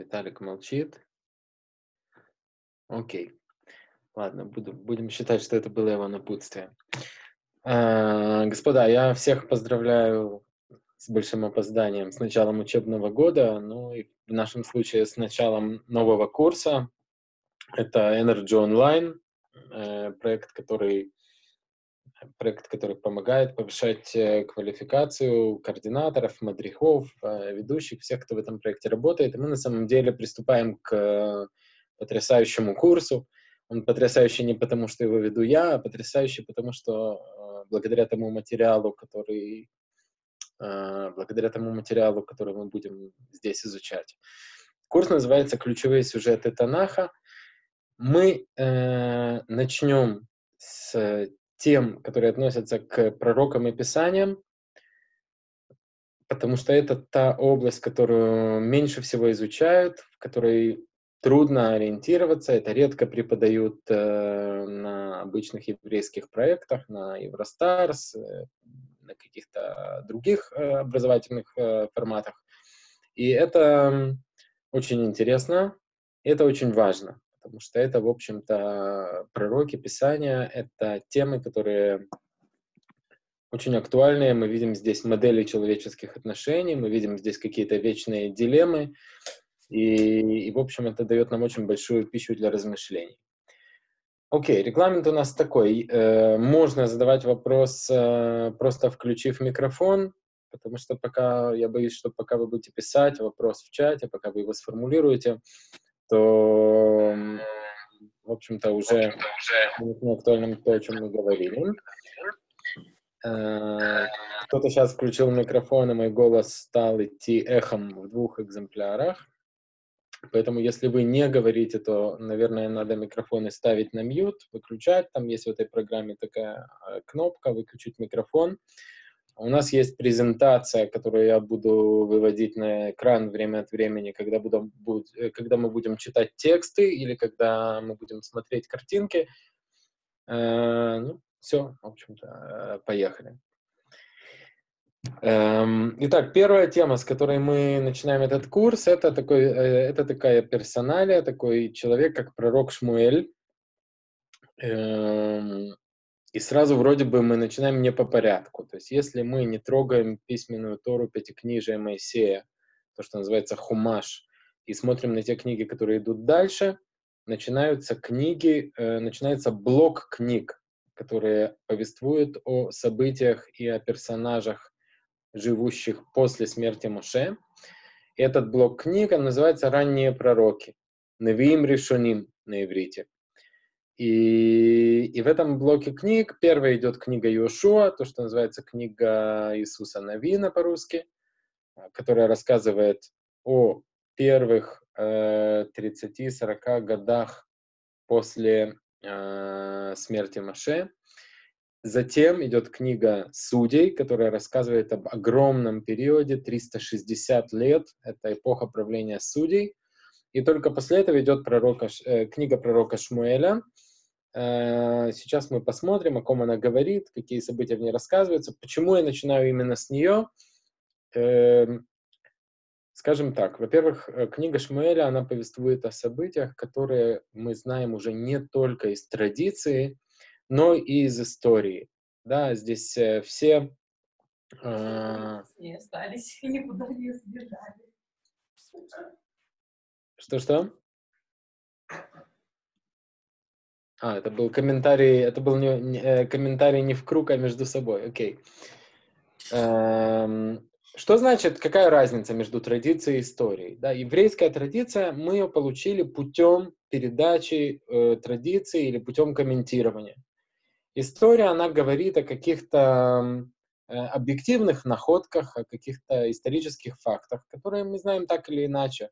Виталик молчит. Окей. Ладно, буду, будем считать, что это было его напутствие. А, господа, я всех поздравляю с большим опозданием с началом учебного года, ну и в нашем случае с началом нового курса. Это Energy Online, э, проект, который проект, который помогает повышать э, квалификацию координаторов, мадрихов, э, ведущих, всех, кто в этом проекте работает. И мы на самом деле приступаем к потрясающему курсу. Он потрясающий не потому, что его веду я, а потрясающий потому, что э, благодаря тому материалу, который благодаря тому материалу, который мы будем здесь изучать. Курс называется «Ключевые сюжеты Танаха». Мы э, начнем с тем, которые относятся к пророкам и писаниям, потому что это та область, которую меньше всего изучают, в которой трудно ориентироваться, это редко преподают э, на обычных еврейских проектах, на Евростарс, э, на каких-то других э, образовательных э, форматах. И это очень интересно, и это очень важно потому что это, в общем-то, пророки, Писания, это темы, которые очень актуальные. Мы видим здесь модели человеческих отношений, мы видим здесь какие-то вечные дилеммы, и, и в общем, это дает нам очень большую пищу для размышлений. Окей, okay, регламент у нас такой. Э, можно задавать вопрос, э, просто включив микрофон, потому что пока, я боюсь, что пока вы будете писать вопрос в чате, пока вы его сформулируете, то, в общем-то, уже не актуальным то, о чем мы говорили. Э, кто-то сейчас включил микрофон, и мой голос стал идти эхом в двух экземплярах. Поэтому, если вы не говорите, то, наверное, надо микрофоны ставить на мьют, выключать. Там есть в этой программе такая э, кнопка «Выключить микрофон». У нас есть презентация, которую я буду выводить на экран время от времени, когда, буду, буд, э, когда мы будем читать тексты или когда мы будем смотреть картинки. Э, ну, все, в общем-то, э, поехали. Эм, итак, первая тема, с которой мы начинаем этот курс, это, такой, э, это такая персоналия, такой человек, как пророк Шмуэль. И сразу вроде бы мы начинаем не по порядку. То есть если мы не трогаем письменную Тору Пятикнижия Моисея, то, что называется хумаш, и смотрим на те книги, которые идут дальше, начинаются книги, э, начинается блок книг, которые повествуют о событиях и о персонажах, живущих после смерти Моше. И этот блок книг он называется «Ранние пророки», «Невиим решоним» на иврите. И, и в этом блоке книг первая идет книга Иошуа, то, что называется книга Иисуса Навина по-русски, а, которая рассказывает о первых э, 30-40 годах после э, смерти Маше. Затем идет книга Судей, которая рассказывает об огромном периоде, 360 лет, это эпоха правления Судей. И только после этого идет пророка, э, книга пророка Шмуэля, сейчас мы посмотрим, о ком она говорит, какие события в ней рассказываются. Почему я начинаю именно с нее? Эм, скажем так, во-первых, э, книга Шмуэля, она повествует о событиях, которые мы знаем уже не только из традиции, но и из истории. Да, здесь э, все... Не остались, никуда не сбежали. Что-что? А, это был комментарий, это был не, не, э, комментарий не в круг, а между собой. Окей. Эм, что значит, какая разница между традицией и историей? Да, еврейская традиция, мы ее получили путем передачи э, традиции или путем комментирования. История, она говорит о каких-то э, объективных находках, о каких-то исторических фактах, которые мы знаем так или иначе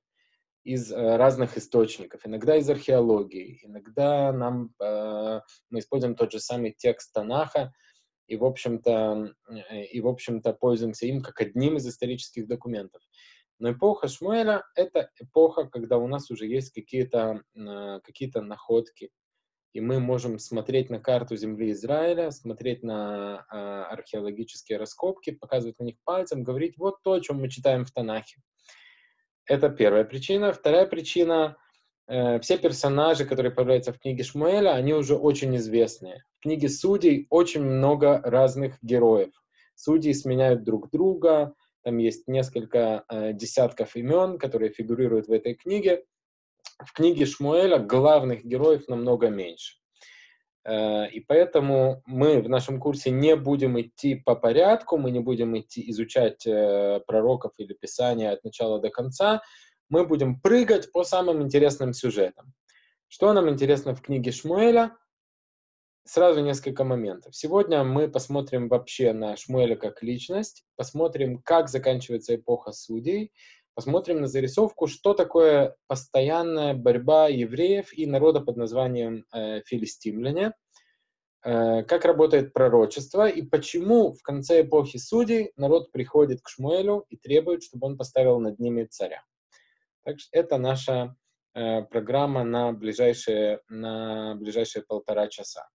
из э, разных источников, иногда из археологии, иногда нам, э, мы используем тот же самый текст Танаха, и, в общем-то, э, и, в общем-то, пользуемся им как одним из исторических документов. Но эпоха Шмуэля — это эпоха, когда у нас уже есть какие-то какие находки, и мы можем смотреть на карту земли Израиля, смотреть на археологические раскопки, показывать на них пальцем, говорить вот то, о чем мы читаем в Танахе. Это первая причина. Вторая причина э, все персонажи, которые появляются в книге Шмуэля, они уже очень известные. В книге Судей очень много разных героев. Судьи сменяют друг друга, там есть несколько э, десятков имен, которые фигурируют в этой книге. В книге Шмуэля главных героев намного меньше. Э, и поэтому мы в нашем курсе не будем идти по порядку, мы не будем идти изучать э, пророков или Писания от начала до конца, мы будем прыгать по самым интересным сюжетам. Что нам интересно в книге Шмуэля? Сразу несколько моментов. Сегодня мы посмотрим вообще на Шмуэля как личность, посмотрим, как заканчивается эпоха судей, посмотрим на зарисовку, что такое постоянная борьба евреев и народа под названием э, филистимляне, э, как работает пророчество и почему в конце эпохи судей народ приходит к Шмуэлю и требует, чтобы он поставил над ними царя. Так что это наша э, программа на ближайшие, на ближайшие полтора часа.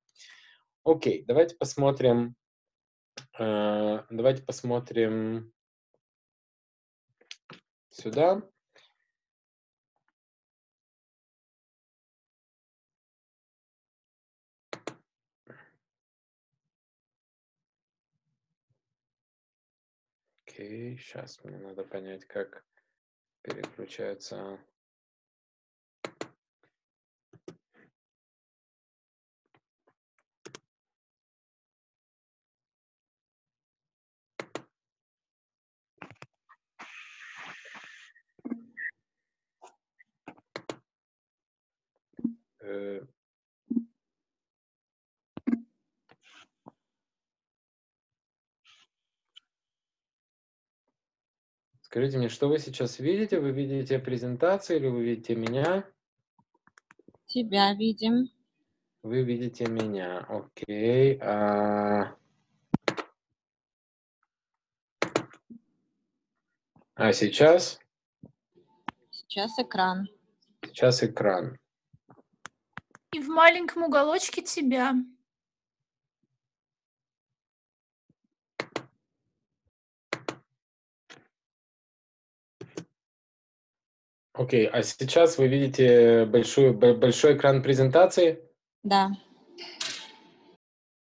Окей, давайте посмотрим, э, давайте посмотрим сюда. Окей, сейчас мне надо понять, как переключается скажите мне, что вы сейчас видите? Вы видите презентацию или вы видите меня? Тебя видим. Вы видите меня, окей. А, а сейчас? Сейчас экран. Сейчас экран. И в маленьком уголочке тебя. Окей, а сейчас вы видите большой, большой экран презентации? Да.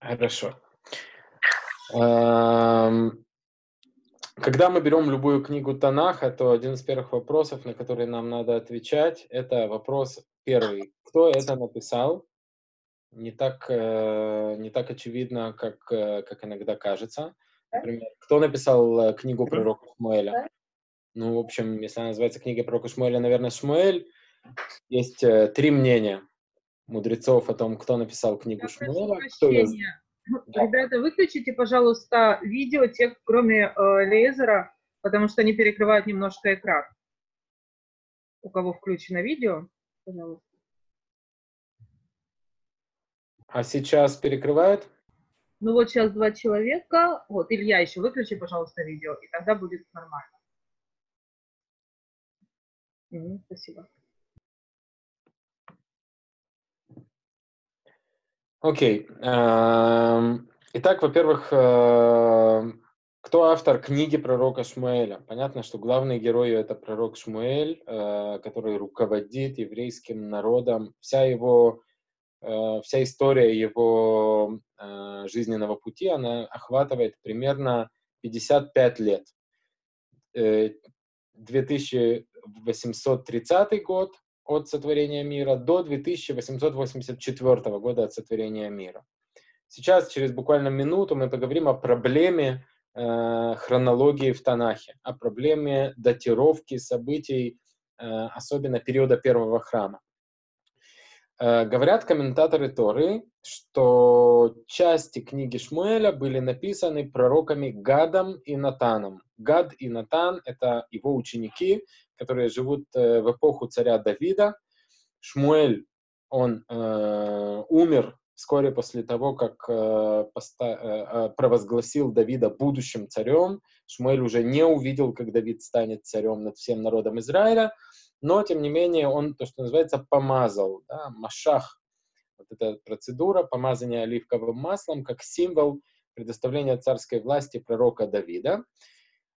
Хорошо. Когда мы берем любую книгу Танаха, то один из первых вопросов, на которые нам надо отвечать, это вопрос первый. Кто это написал? Не так, э, не так очевидно, как, э, как иногда кажется. Например, кто написал э, книгу пророка Шмуэля? Ну, в общем, если она называется книга пророка Шмуэля, наверное, Шмуэль. Есть три мнения мудрецов о том, кто написал книгу Я Шмуэля. Кто ее... Да. Ребята, выключите, пожалуйста, видео тех, кроме э, лезера, потому что они перекрывают немножко экран. У кого включено видео, пожалуйста. А сейчас перекрывает? Ну вот сейчас два человека. Вот, Илья, еще выключи, пожалуйста, видео, и тогда будет нормально. Угу, спасибо. Окей. Эм, итак, во-первых, э, кто автор книги пророка Шмуэля? Понятно, что главный герой это пророк Шмуэль, э, который руководит еврейским народом. Вся его, э, вся история его жизненного пути, она охватывает примерно 55 лет. 2830 год, от сотворения мира до 2884 года от сотворения мира. Сейчас, через буквально минуту, мы поговорим о проблеме э, хронологии в Танахе, о проблеме датировки событий, э, особенно периода первого храма. Э, говорят комментаторы Торы, что части книги Шмуэля были написаны пророками Гадом и Натаном. Гад и Натан — это его ученики, которые живут э, в эпоху царя Давида. Шмуэль, он э, умер вскоре после того, как э, поста, э, провозгласил Давида будущим царем. Шмуэль уже не увидел, как Давид станет царем над всем народом Израиля, но, тем не менее, он, то, что называется, помазал, да, машах, вот эта процедура помазания оливковым маслом, как символ предоставления царской власти пророка Давида.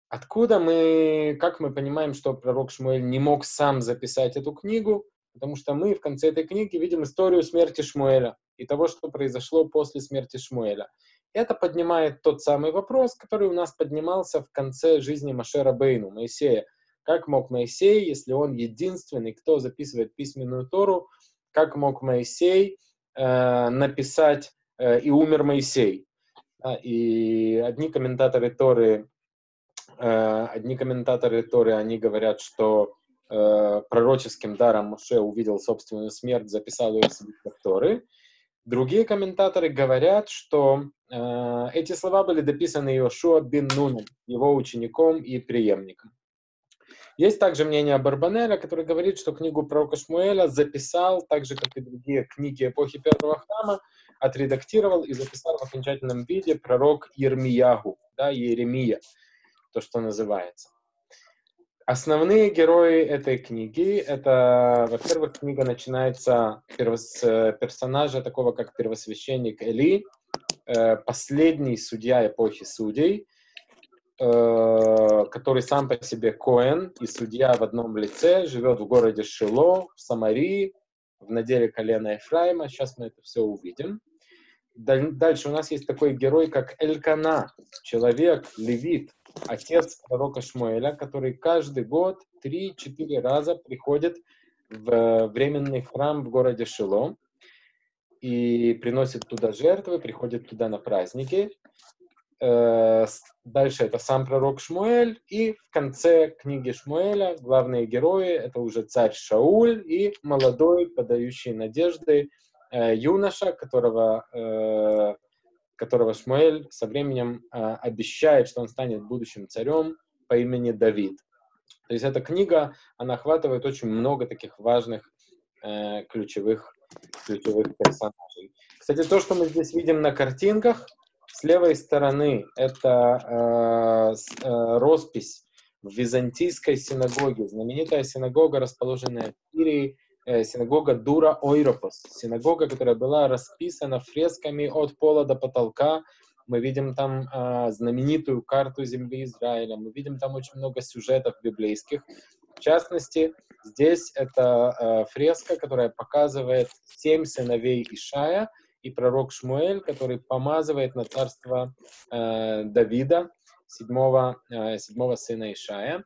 Откуда мы, как мы понимаем, что пророк Шмуэль не мог сам записать эту книгу? Потому что мы в конце этой книги видим историю смерти Шмуэля и того, что произошло после смерти Шмуэля. Это поднимает тот самый вопрос, который у нас поднимался в конце жизни Машера Бейну, Моисея. Как мог Моисей, если он единственный, кто записывает письменную Тору, как мог Моисей э, написать э, «И умер Моисей»? И одни комментаторы Торы Э, одни комментаторы Торы, они говорят, что э, пророческим даром Муше увидел собственную смерть, записал ее в Торы. Другие комментаторы говорят, что э, эти слова были дописаны Иошуа бин Нуном, его учеником и преемником. Есть также мнение Барбанеля, который говорит, что книгу пророка Шмуэля записал, так же, как и другие книги эпохи Первого храма, отредактировал и записал в окончательном виде пророк Ермиягу, да, Еремия то, что называется. Основные герои этой книги, это, во-первых, книга начинается с персонажа такого, как первосвященник Эли, э, последний судья эпохи судей, э, который сам по себе Коэн и судья в одном лице, живет в городе Шило, в Самарии, в наделе колена Ефраима. Сейчас мы это все увидим. Дальше у нас есть такой герой, как Элькана, человек, левит, отец пророка Шмуэля, который каждый год 3-4 раза приходит в временный храм в городе Шило и приносит туда жертвы, приходит туда на праздники. Э, дальше это сам пророк Шмуэль, и в конце книги Шмуэля главные герои — это уже царь Шауль и молодой, подающий надежды Э, юноша, которого, э, которого Шмуэль со временем э, обещает, что он станет будущим царем по имени Давид. То есть эта книга, она охватывает очень много таких важных ключевых, ключевых персонажей. Кстати, то, что мы здесь видим на картинках, с левой стороны это э, э, роспись в византийской синагоге, знаменитая синагога, расположенная в Сирии, Э, синагога Дура Ойропос, синагога, которая была расписана фресками от пола до потолка. Мы видим там э, знаменитую карту земли Израиля, мы видим там очень много сюжетов библейских. В частности, здесь это э, фреска, которая показывает семь сыновей Ишая и пророк Шмуэль, который помазывает на царство э, Давида, седьмого, э, седьмого сына Ишая.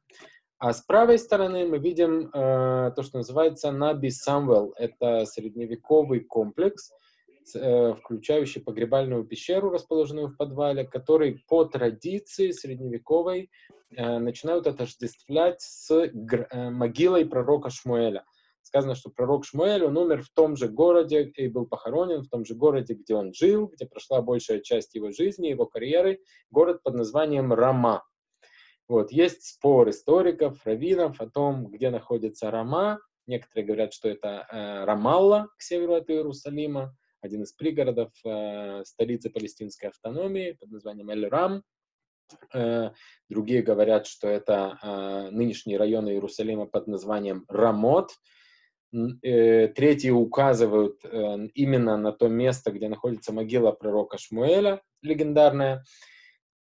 А с правой стороны мы видим э, то, что называется Наби Самвел. Это средневековый комплекс, э, включающий погребальную пещеру, расположенную в подвале, который по традиции средневековой э, начинают отождествлять с э, могилой пророка Шмуэля. Сказано, что пророк Шмуэль, он умер в том же городе и был похоронен в том же городе, где он жил, где прошла большая часть его жизни, его карьеры, город под названием Рама. Вот, есть спор историков, раввинов о том, где находится Рама. Некоторые говорят, что это э, Рамалла к северу от Иерусалима, один из пригородов э, столицы палестинской автономии под названием Эль-Рам. Э, другие говорят, что это э, нынешний район Иерусалима под названием Рамот. Э, третьи указывают э, именно на то место, где находится могила пророка Шмуэля, легендарная.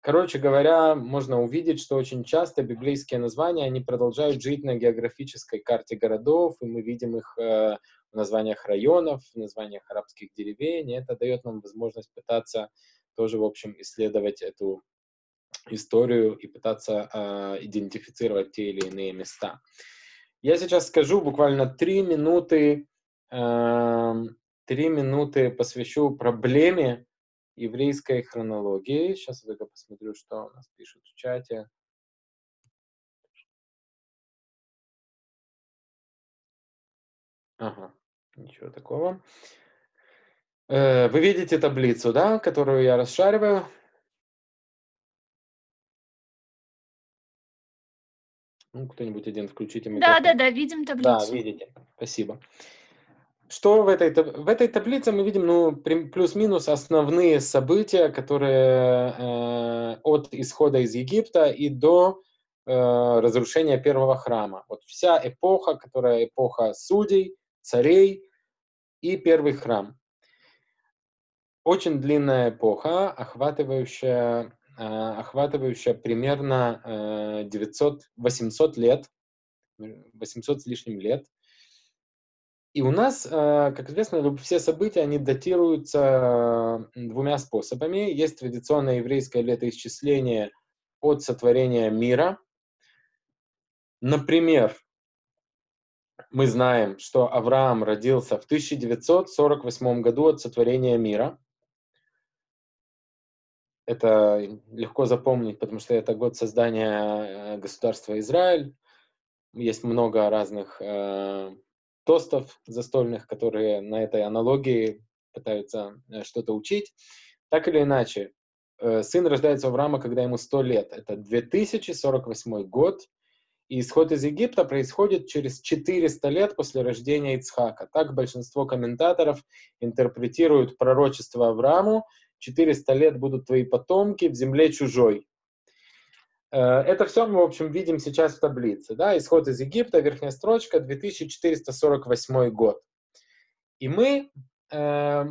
Короче говоря, можно увидеть, что очень часто библейские названия, они продолжают жить на географической карте городов, и мы видим их э, в названиях районов, в названиях арабских деревень, и это дает нам возможность пытаться тоже, в общем, исследовать эту историю и пытаться э, идентифицировать те или иные места. Я сейчас скажу буквально три минуты, э, три минуты посвящу проблеме, еврейской хронологии. Сейчас я только посмотрю, что у нас пишут в чате. Ага, ничего такого. Э, вы видите таблицу, да, которую я расшариваю? Ну, кто-нибудь один включите микрофон. Да, да, да, видим таблицу. Да, видите. Спасибо. Что в этой, в этой таблице мы видим, ну, плюс-минус основные события, которые э, от исхода из Египта и до э, разрушения первого храма. Вот вся эпоха, которая эпоха судей, царей и первый храм. Очень длинная эпоха, охватывающая охватывающая примерно 900, 800 лет, 800 с лишним лет. И у нас, как известно, все события, они датируются двумя способами. Есть традиционное еврейское летоисчисление от сотворения мира. Например, мы знаем, что Авраам родился в 1948 году от сотворения мира. Это легко запомнить, потому что это год создания э, государства Израиль. Есть много разных э, тостов застольных, которые на этой аналогии пытаются э, что-то учить. Так или иначе, э, сын рождается у Авраама, когда ему 100 лет. Это 2048 год. И исход из Египта происходит через 400 лет после рождения Ицхака. Так большинство комментаторов интерпретируют пророчество Аврааму. 400 лет будут твои потомки в земле чужой. Э, это все мы, в общем, видим сейчас в таблице. Да? Исход из Египта, верхняя строчка, 2448 год. И мы э,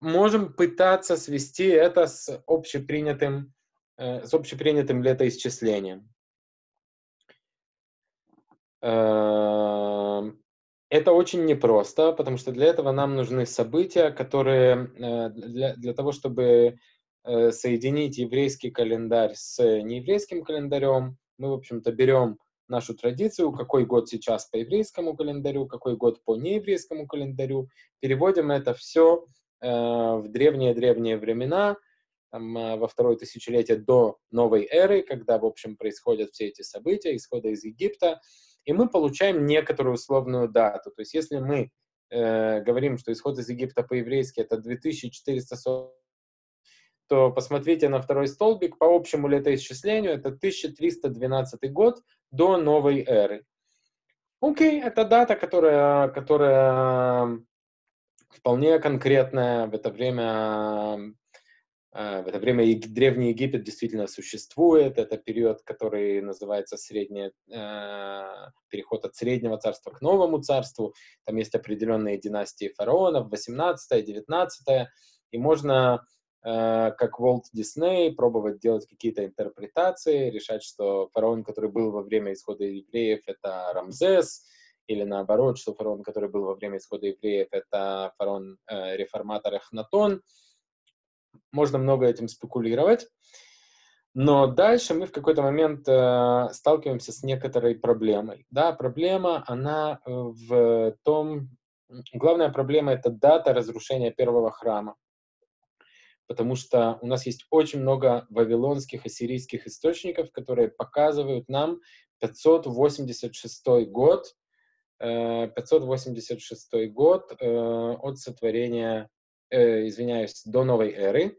можем пытаться свести это с общепринятым, э, с общепринятым летоисчислением. Эм, это очень непросто, потому что для этого нам нужны события, которые э, для, для того, чтобы э, соединить еврейский календарь с нееврейским календарем, мы, в общем-то, берем нашу традицию, какой год сейчас по еврейскому календарю, какой год по нееврейскому календарю, переводим это все э, в древние-древние времена, там, во второе тысячелетие до новой эры, когда, в общем, происходят все эти события, исхода из Египта, и мы получаем некоторую условную дату. То есть если мы э, говорим, что исход из Египта по-еврейски это 2440, то посмотрите на второй столбик, по общему летоисчислению это 1312 год до новой эры. Окей, это дата, которая, которая вполне конкретная. В это время а, в это время Древний Египет действительно существует. Это период, который называется средний, а, переход от Среднего царства к Новому царству. Там есть определенные династии фараонов, 18 19 и можно, как Уолт Дисней, пробовать делать какие-то интерпретации, решать, что фараон, который был во время исхода евреев, это Рамзес, или наоборот, что фараон, который был во время исхода евреев, это фараон-реформатор Эхнатон можно много этим спекулировать. Но дальше мы в какой-то момент э, сталкиваемся с некоторой проблемой. Да, проблема, она э, в том... Главная проблема — это дата разрушения первого храма. Потому что у нас есть очень много вавилонских и сирийских источников, которые показывают нам 586 год, э, 586 год э, от сотворения э, извиняюсь, до новой эры.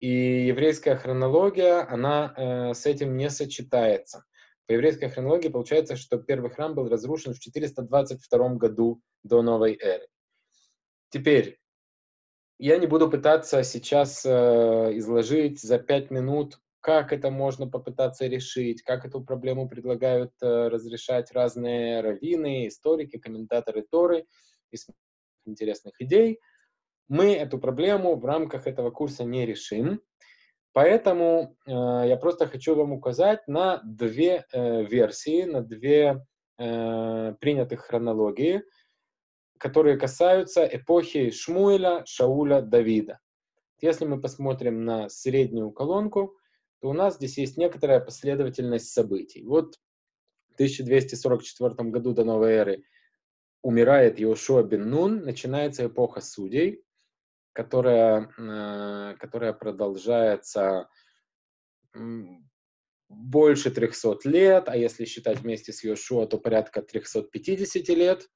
И еврейская хронология, она э, с этим не сочетается. По еврейской хронологии получается, что первый храм был разрушен в 422 году до новой эры. Теперь, я не буду пытаться сейчас э, изложить за пять минут, как это можно попытаться решить, как эту проблему предлагают э, разрешать разные раввины, историки, комментаторы Торы из интересных идей – мы эту проблему в рамках этого курса не решим. Поэтому э, я просто хочу вам указать на две э, версии, на две э, принятых хронологии, которые касаются эпохи Шмуэля, Шауля, Давида. Если мы посмотрим на среднюю колонку, то у нас здесь есть некоторая последовательность событий. Вот в 1244 году до новой эры умирает Иошуа бен Нун, начинается эпоха судей, которая, э, которая продолжается больше 300 лет, а если считать вместе с Йошуа, то порядка 350 лет.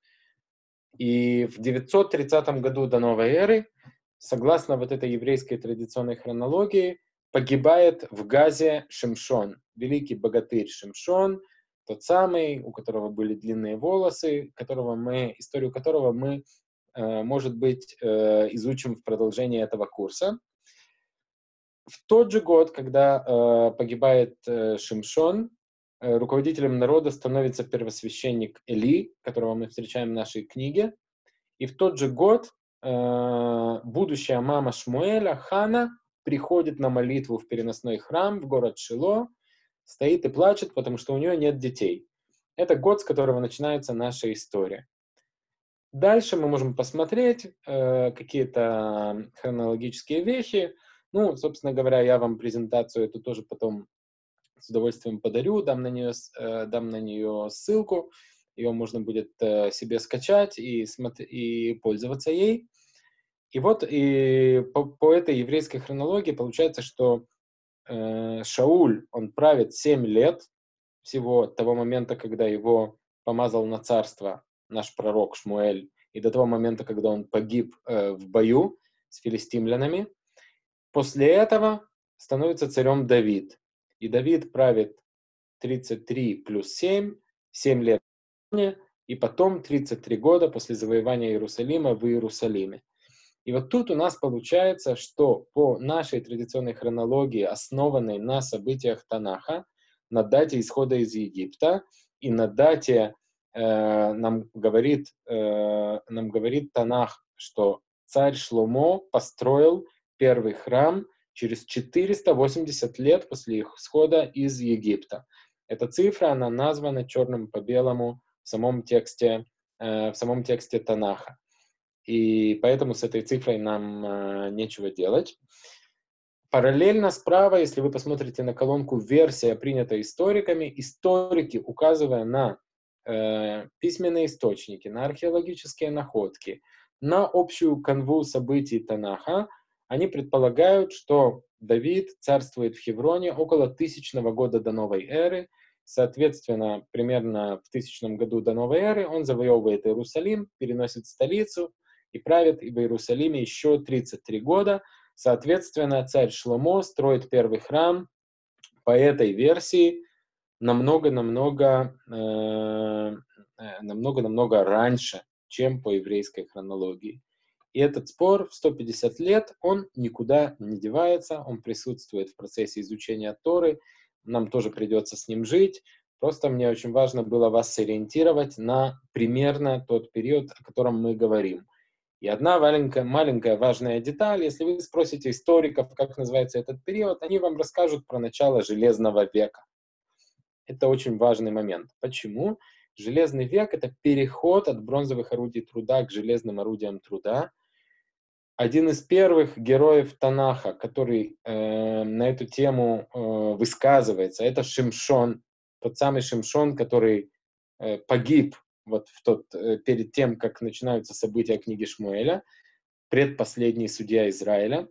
И в 930 году до новой эры, согласно вот этой еврейской традиционной хронологии, погибает в Газе Шимшон, великий богатырь Шимшон, тот самый, у которого были длинные волосы, которого мы, историю которого мы Э, может быть, э, изучим в продолжении этого курса. В тот же год, когда э, погибает Шимшон, руководителем народа становится первосвященник Эли, которого мы встречаем в нашей книге. И в тот же год будущая мама Шмуэля, Хана, приходит на молитву в переносной храм в город Шило, стоит и плачет, потому что у нее нет детей. Это год, с которого начинается наша история. Дальше мы можем посмотреть э, какие-то хронологические вещи. Ну, собственно говоря, я вам презентацию эту тоже потом с удовольствием подарю, дам на нее, э, дам на нее ссылку. Ее можно будет э, себе скачать и, и пользоваться ей. И вот и по, по этой еврейской хронологии получается, что э, Шауль, он правит 7 лет, всего от того момента, когда его помазал на царство наш пророк Шмуэль, и до того момента, когда он погиб э, в бою с филистимлянами. После этого становится царем Давид. И Давид правит 33 плюс 7, 7 лет, и потом 33 года после завоевания Иерусалима в Иерусалиме. И вот тут у нас получается, что по нашей традиционной хронологии, основанной на событиях Танаха, на дате исхода из Египта и на дате э, нам говорит э, нам говорит Танах, что царь Шломо построил первый храм через 480 лет после их исхода из Египта. Эта цифра, она названа черным по белому в самом тексте, э, в самом тексте Танаха. И поэтому с этой цифрой нам э, нечего делать. Параллельно справа, если вы посмотрите на колонку «Версия, принята историками», историки, указывая на э, письменные источники, на археологические находки, на общую канву событий Танаха, они предполагают, что Давид царствует в Хевроне около тысячного года до новой эры. Соответственно, примерно в тысячном году до новой эры он завоевывает Иерусалим, переносит столицу и правит в Иерусалиме еще 33 года – Соответственно, царь Шломо строит первый храм по этой версии намного-намного э, намного-намного раньше, чем по еврейской хронологии. И этот спор в 150 лет, он никуда не девается, он присутствует в процессе изучения Торы, нам тоже придется с ним жить. Просто мне очень важно было вас сориентировать на примерно тот период, о котором мы говорим. И одна маленькая, маленькая важная деталь, если вы спросите историков, как называется этот период, они вам расскажут про начало Железного века. Это очень важный момент. Почему? Железный век — это переход от бронзовых орудий труда к железным орудиям труда. Один из первых героев Танаха, который э, на эту тему э, высказывается, это Шимшон, тот самый Шимшон, который э, погиб вот в тот, э, перед тем, как начинаются события книги Шмуэля, предпоследний судья Израиля.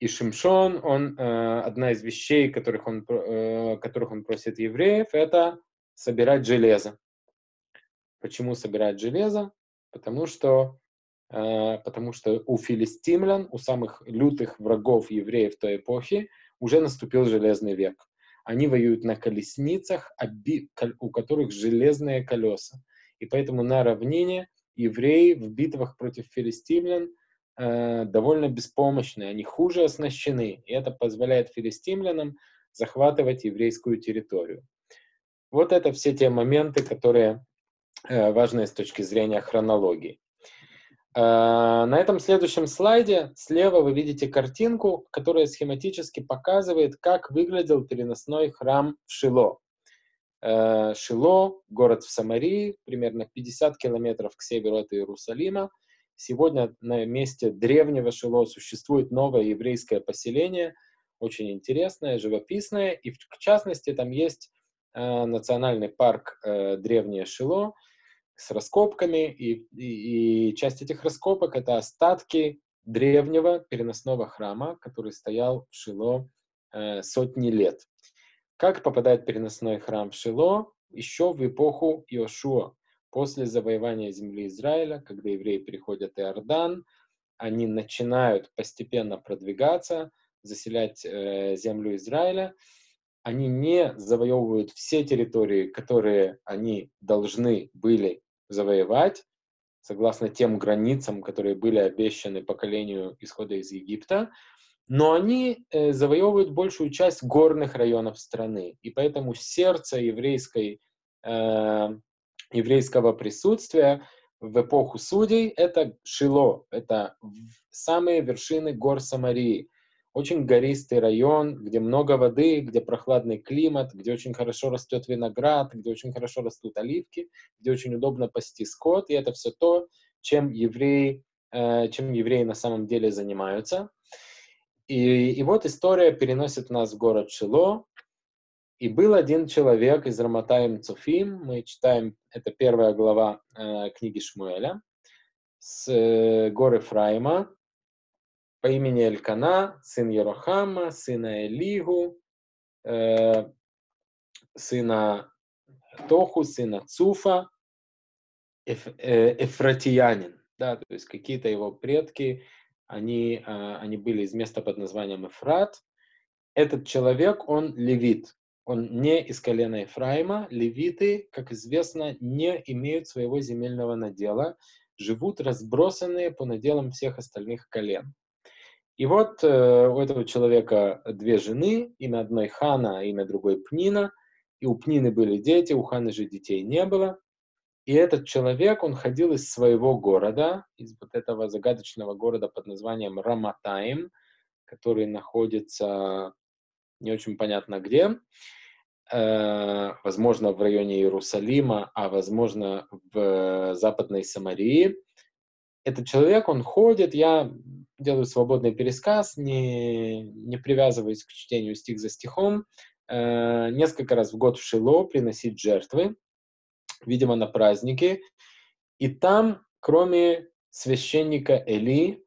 И Шимшон, он, э, одна из вещей, которых он, э, которых он просит евреев, это собирать железо. Почему собирать железо? Потому что, потому что у филистимлян, у самых лютых врагов евреев той эпохи, уже наступил железный век. Они воюют на колесницах, у которых железные колеса. И поэтому на равнине евреи в битвах против филистимлян э, довольно беспомощны, они хуже оснащены. И это позволяет филистимлянам захватывать еврейскую территорию. Вот это все те моменты, которые э, важны с точки зрения хронологии. Э, на этом следующем слайде слева вы видите картинку, которая схематически показывает, как выглядел переносной храм в Шило. Э, Шило, город в Самарии, примерно 50 километров к северу от Иерусалима. Сегодня на месте древнего Шило существует новое еврейское поселение, очень интересное, живописное, и в частности там есть национальный парк Древнее Шило, с раскопками, и, и, и часть этих раскопок — это остатки древнего переносного храма, который стоял в Шило э, сотни лет. Как попадает переносной храм в Шило? Еще в эпоху Иошуа, после завоевания земли Израиля, когда евреи переходят Иордан, они начинают постепенно продвигаться, заселять э, землю Израиля, они не завоевывают все территории, которые они должны были завоевать, согласно тем границам, которые были обещаны поколению исхода из Египта, но они э, завоевывают большую часть горных районов страны. И поэтому сердце еврейской, э, еврейского присутствия в эпоху судей — это Шило, это самые вершины гор Самарии. Очень гористый район, где много воды, где прохладный климат, где очень хорошо растет виноград, где очень хорошо растут оливки, где очень удобно пасти скот, и это все то, чем евреи, э, чем евреи на самом деле занимаются. И, и вот история переносит нас в город Шило, и был один человек из Раматаем Цуфим, мы читаем, это первая глава э, книги Шмуэля, с э, горы Фрайма, по имени Элькана, сын Ерохама, сына Элигу, э, сына Тоху, сына Цуфа, эф, э, эфратиянин. Да, то есть какие-то его предки, они, э, они были из места под названием Эфрат. Этот человек, он левит, он не из колена Ефраима. Левиты, как известно, не имеют своего земельного надела, живут разбросанные по наделам всех остальных колен. И вот э, у этого человека две жены, имя одной Хана, имя другой Пнина. И у Пнины были дети, у Ханы же детей не было. И этот человек, он ходил из своего города, из вот этого загадочного города под названием Раматаим, который находится не очень понятно где, э, возможно, в районе Иерусалима, а возможно, в Западной Самарии. Этот человек, он ходит, я делаю свободный пересказ, не, не привязываясь к чтению стих за стихом, э, несколько раз в год в Шило приносить жертвы, видимо, на праздники. И там, кроме священника Эли,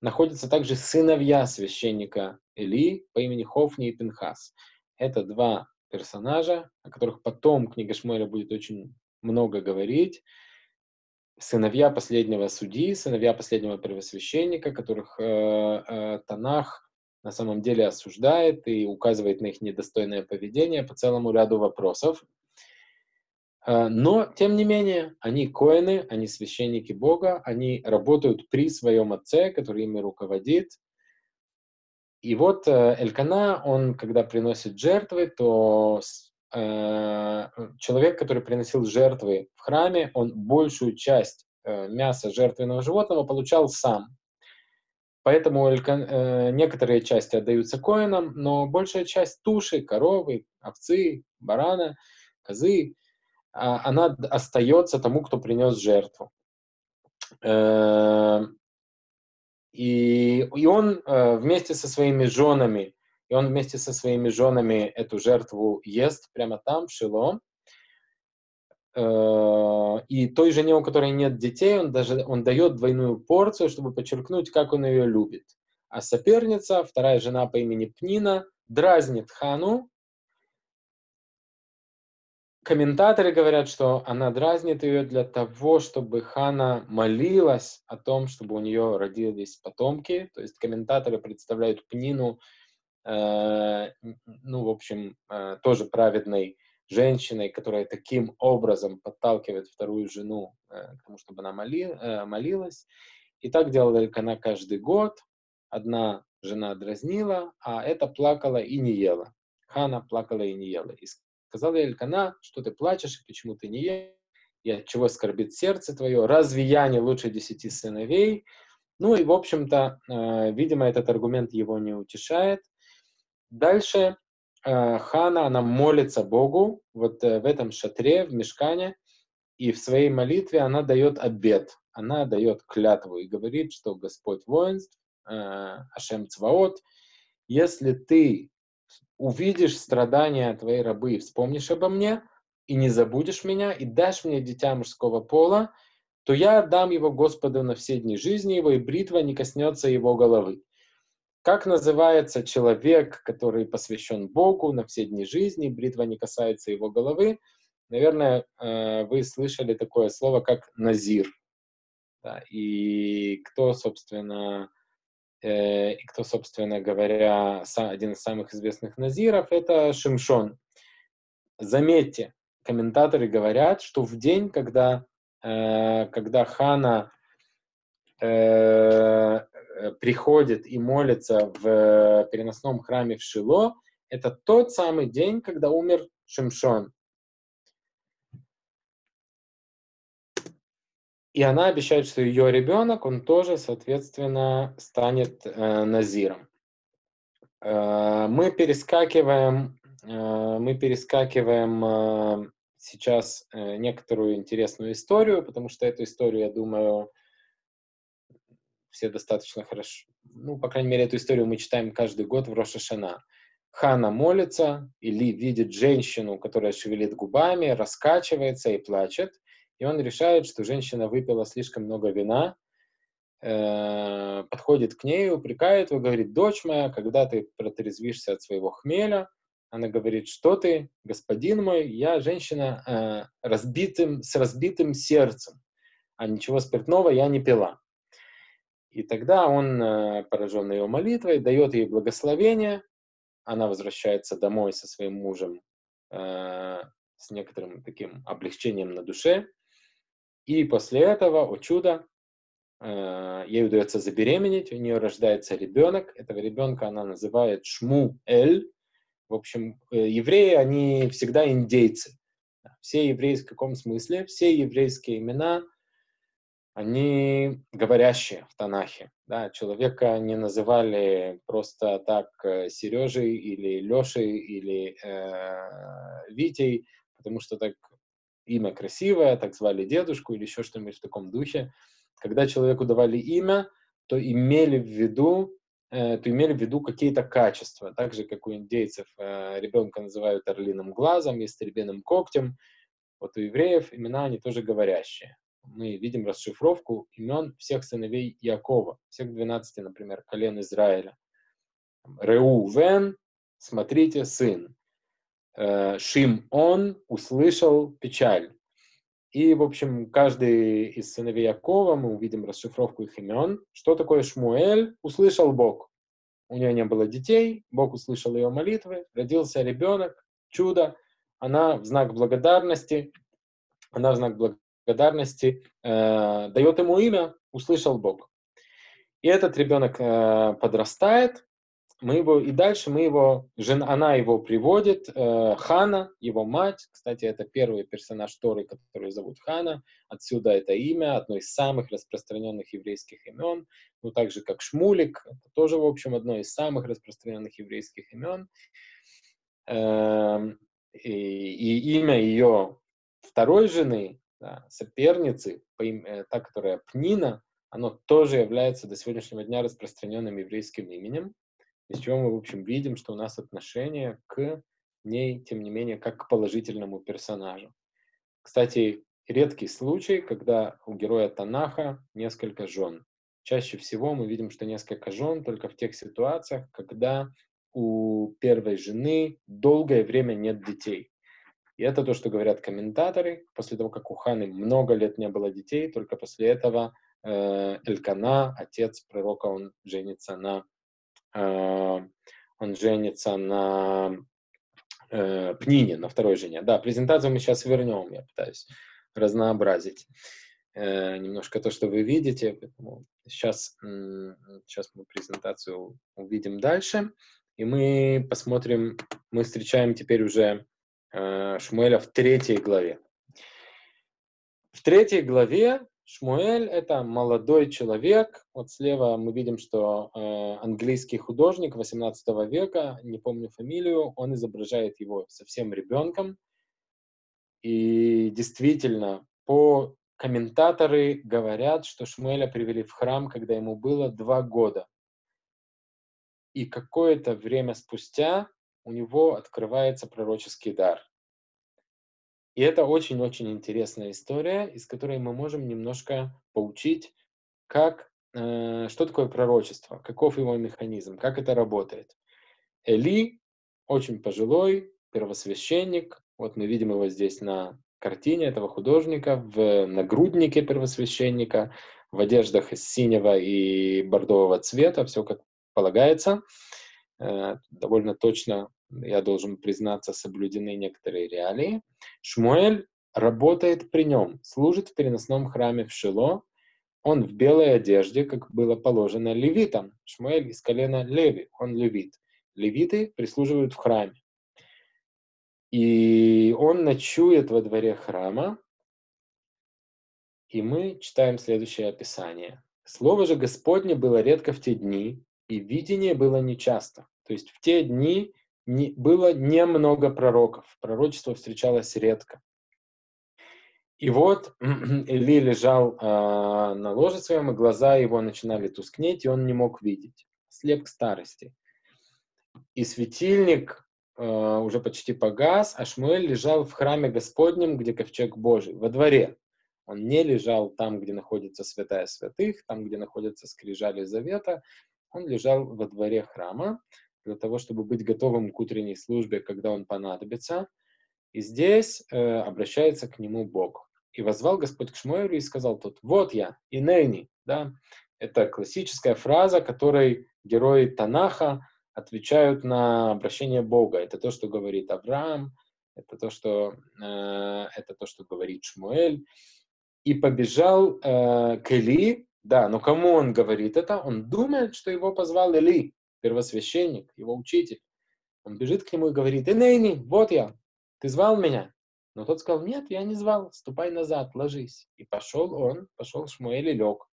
находятся также сыновья священника Эли по имени Хофни и Пинхас. Это два персонажа, о которых потом книга Шмуэля будет очень много говорить. Сыновья последнего судьи, сыновья последнего первосвященника, которых э, э, Танах на самом деле осуждает и указывает на их недостойное поведение по целому ряду вопросов. Э, но, тем не менее, они коины, они священники Бога, они работают при своем отце, который ими руководит, и вот э, Элькана, он, когда приносит жертвы, то человек, который приносил жертвы в храме, он большую часть э, мяса жертвенного животного получал сам. Поэтому э, некоторые части отдаются коинам, но большая часть туши, коровы, овцы, барана, козы, э, она остается тому, кто принес жертву. Э, и, и он э, вместе со своими женами, и он вместе со своими женами эту жертву ест прямо там, в Шило. Э, и той жене, у которой нет детей, он даже он дает двойную порцию, чтобы подчеркнуть, как он ее любит. А соперница, вторая жена по имени Пнина, дразнит Хану комментаторы говорят, что она дразнит ее для того, чтобы Хана молилась о том, чтобы у нее родились потомки. То есть комментаторы представляют Пнину, ну, в общем, э, тоже праведной женщиной, которая таким образом подталкивает вторую жену э, к тому, чтобы она моли, э, молилась. И так делала Элькана каждый год. Одна жена дразнила, а эта плакала и не ела. Хана плакала и не ела. И Сказала Элькана, что ты плачешь, почему ты не ешь, и от чего скорбит сердце твое, разве я не лучше десяти сыновей? Ну и, в общем-то, э, видимо, этот аргумент его не утешает. Дальше э, Хана, она молится Богу вот э, в этом шатре, в мешкане, и в своей молитве она дает обед, она дает клятву и говорит, что Господь воинств, э, Ашем Цваот, если ты увидишь страдания твоей рабы и вспомнишь обо мне, и не забудешь меня, и дашь мне дитя мужского пола, то я отдам его Господу на все дни жизни его, и бритва не коснется его головы. Как называется человек, который посвящен Богу на все дни жизни, бритва не касается его головы? Наверное, э, вы слышали такое слово, как назир. Да, и кто, собственно, Э, и кто, собственно говоря, один из самых известных назиров, это Шимшон. Заметьте, комментаторы говорят, что в день, когда, э, когда хана э, приходит и молится в переносном храме в Шило, это тот самый день, когда умер Шимшон. И она обещает, что ее ребенок, он тоже, соответственно, станет э, назиром. Э, мы перескакиваем, э, мы перескакиваем э, сейчас некоторую интересную историю, потому что эту историю, я думаю, все достаточно хорошо, ну, по крайней мере, эту историю мы читаем каждый год в Рошашана. Хана молится или видит женщину, которая шевелит губами, раскачивается и плачет, и он решает, что женщина выпила слишком много вина, э, подходит к ней, упрекает его, говорит, дочь моя, когда ты протрезвишься от своего хмеля, она говорит, что ты, господин мой, я женщина э, разбитым, с разбитым сердцем, а ничего спиртного я не пила. И тогда он, э, поражен ее молитвой, дает ей благословение, она возвращается домой со своим мужем э, с некоторым таким облегчением на душе, и после этого, о чудо, э, ей удается забеременеть, у нее рождается ребенок. Этого ребенка она называет Шму-Эль. В общем, э, евреи, они всегда индейцы. Все евреи в каком смысле? Все еврейские имена, они говорящие в Танахе. Да? Человека не называли просто так э, Сережей или Лешей или э, Витей, потому что так имя красивое, так звали дедушку или еще что-нибудь в таком духе. Когда человеку давали имя, то имели в виду, э, то имели в виду какие-то качества. Так же, как у индейцев э, ребенка называют орлиным глазом и стребиным когтем, вот у евреев имена они тоже говорящие. Мы видим расшифровку имен всех сыновей Якова, всех 12, например, колен Израиля. Реувен, смотрите, сын. Э, Шим он услышал печаль. И, в общем, каждый из сыновей Якова, мы увидим расшифровку их имен. Что такое Шмуэль? Услышал Бог. У нее не было детей, Бог услышал ее молитвы, родился ребенок, чудо. Она в знак благодарности, она в знак благодарности э, дает ему имя, услышал Бог. И этот ребенок э, подрастает, мы его, и дальше мы его, жена, она его приводит, э, Хана, его мать, кстати, это первый персонаж Торы, который зовут Хана, отсюда это имя, одно из самых распространенных еврейских имен, ну, так же, как Шмулик, это тоже, в общем, одно из самых распространенных еврейских имен. Э, и, и имя ее второй жены, да, соперницы, э, та, которая Пнина, оно тоже является до сегодняшнего дня распространенным еврейским именем из чего мы, в общем, видим, что у нас отношение к ней, тем не менее, как к положительному персонажу. Кстати, редкий случай, когда у героя Танаха несколько жен. Чаще всего мы видим, что несколько жен только в тех ситуациях, когда у первой жены долгое время нет детей. И это то, что говорят комментаторы. После того, как у Ханы много лет не было детей, только после этого э, Элькана, отец пророка, он женится на Э, он женится на э, Пнине, на второй жене. Да, презентацию мы сейчас вернем, я пытаюсь разнообразить э, немножко то, что вы видите. Поэтому сейчас, сейчас мы презентацию увидим дальше. И мы посмотрим, мы встречаем теперь уже Шмуэля в третьей главе. В третьей главе Шмуэль — это молодой человек. Вот слева мы видим, что э, английский художник 18 века, не помню фамилию, он изображает его совсем ребенком. И действительно, по комментаторы говорят, что Шмуэля привели в храм, когда ему было два года. И какое-то время спустя у него открывается пророческий дар. И это очень-очень интересная история, из которой мы можем немножко поучить, как, э, что такое пророчество, каков его механизм, как это работает. Эли очень пожилой, первосвященник, вот мы видим его здесь на картине этого художника, в нагруднике первосвященника, в одеждах из синего и бордового цвета, все как полагается. Э, довольно точно я должен признаться, соблюдены некоторые реалии. Шмуэль работает при нем, служит в переносном храме в Шило. Он в белой одежде, как было положено левитам. Шмуэль из колена Леви, он левит. Левиты прислуживают в храме. И он ночует во дворе храма, и мы читаем следующее описание. Слово же Господне было редко в те дни, и видение было нечасто. То есть в те дни не, было немного пророков, пророчество встречалось редко. И вот Или лежал э, на ложе своем, и глаза его начинали тускнеть, и он не мог видеть. Слеп к старости. И светильник э, уже почти погас, а Шмуэль лежал в храме Господнем, где ковчег Божий, во дворе. Он не лежал там, где находится святая святых, там, где находятся скрижали завета. Он лежал во дворе храма для того, чтобы быть готовым к утренней службе, когда он понадобится. И здесь э, обращается к нему Бог. И возвал Господь к Шмуэлю и сказал тот, вот я, Инейни, да, это классическая фраза, которой герои Танаха отвечают на обращение Бога. Это то, что говорит Авраам, это то, что, э, это то, что говорит Шмуэль и побежал э, к Эли. Да, но кому он говорит это? Он думает, что его позвал Эли, первосвященник, его учитель. Он бежит к нему и говорит, Энейни, вот я, ты звал меня? Но тот сказал, нет, я не звал, ступай назад, ложись. И пошел он, пошел Шмуэль и лег.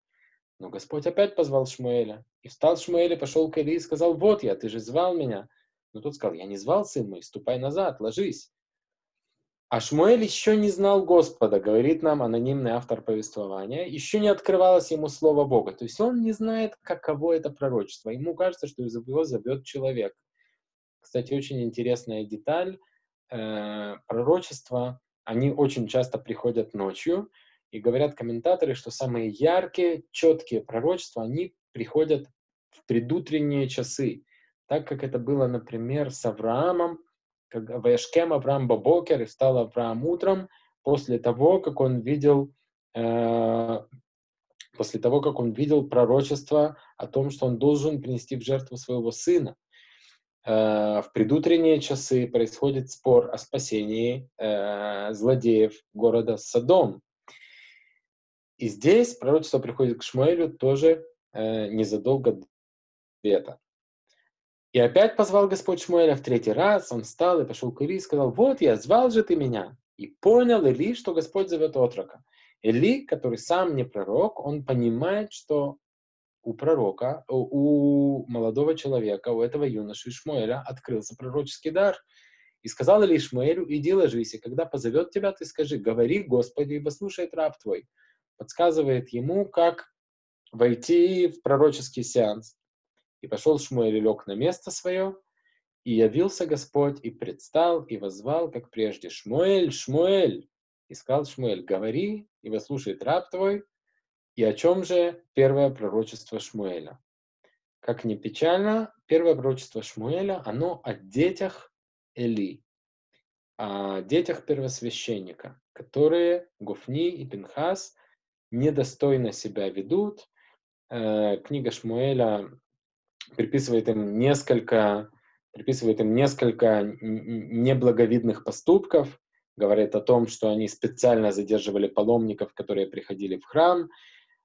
Но Господь опять позвал Шмуэля. И встал Шмуэль и пошел к Эли и сказал, вот я, ты же звал меня. Но тот сказал, я не звал, сын мой, ступай назад, ложись. А Шмуэль еще не знал Господа, говорит нам анонимный автор повествования, еще не открывалось ему слово Бога. То есть он не знает, каково это пророчество. Ему кажется, что из его зовет человек. Кстати, очень интересная деталь. Э, пророчества, они очень часто приходят ночью, и говорят комментаторы, что самые яркие, четкие пророчества, они приходят в предутренние часы, так как это было, например, с Авраамом, как Ваешкем Авраам Бабокер, и встал Авраам утром, после того, как он видел, э, после того, как он видел пророчество о том, что он должен принести в жертву своего сына. Э, в предутренние часы происходит спор о спасении э, злодеев города Содом. И здесь пророчество приходит к Шмуэлю тоже э, незадолго до ответа. И опять позвал Господь Шмуэля в третий раз, он встал и пошел к Или и сказал, вот я, звал же ты меня. И понял Или, что Господь зовет отрока. Или, который сам не пророк, он понимает, что у пророка, у молодого человека, у этого юноши Шмуэля открылся пророческий дар. И сказал Или Шмуэлю, иди ложись, и когда позовет тебя, ты скажи, говори Господи, ибо слушает раб твой. Подсказывает ему, как войти в пророческий сеанс. И пошел Шмуэль и лег на место свое, и явился Господь, и предстал, и возвал, как прежде, «Шмуэль, Шмуэль!» И сказал Шмуэль, «Говори, и выслушает раб твой». И о чем же первое пророчество Шмуэля? Как ни печально, первое пророчество Шмуэля, оно о детях Эли, о детях первосвященника, которые Гуфни и Пинхас недостойно себя ведут. Э, книга Шмуэля приписывает им несколько, приписывает им несколько неблаговидных поступков, говорит о том, что они специально задерживали паломников, которые приходили в храм,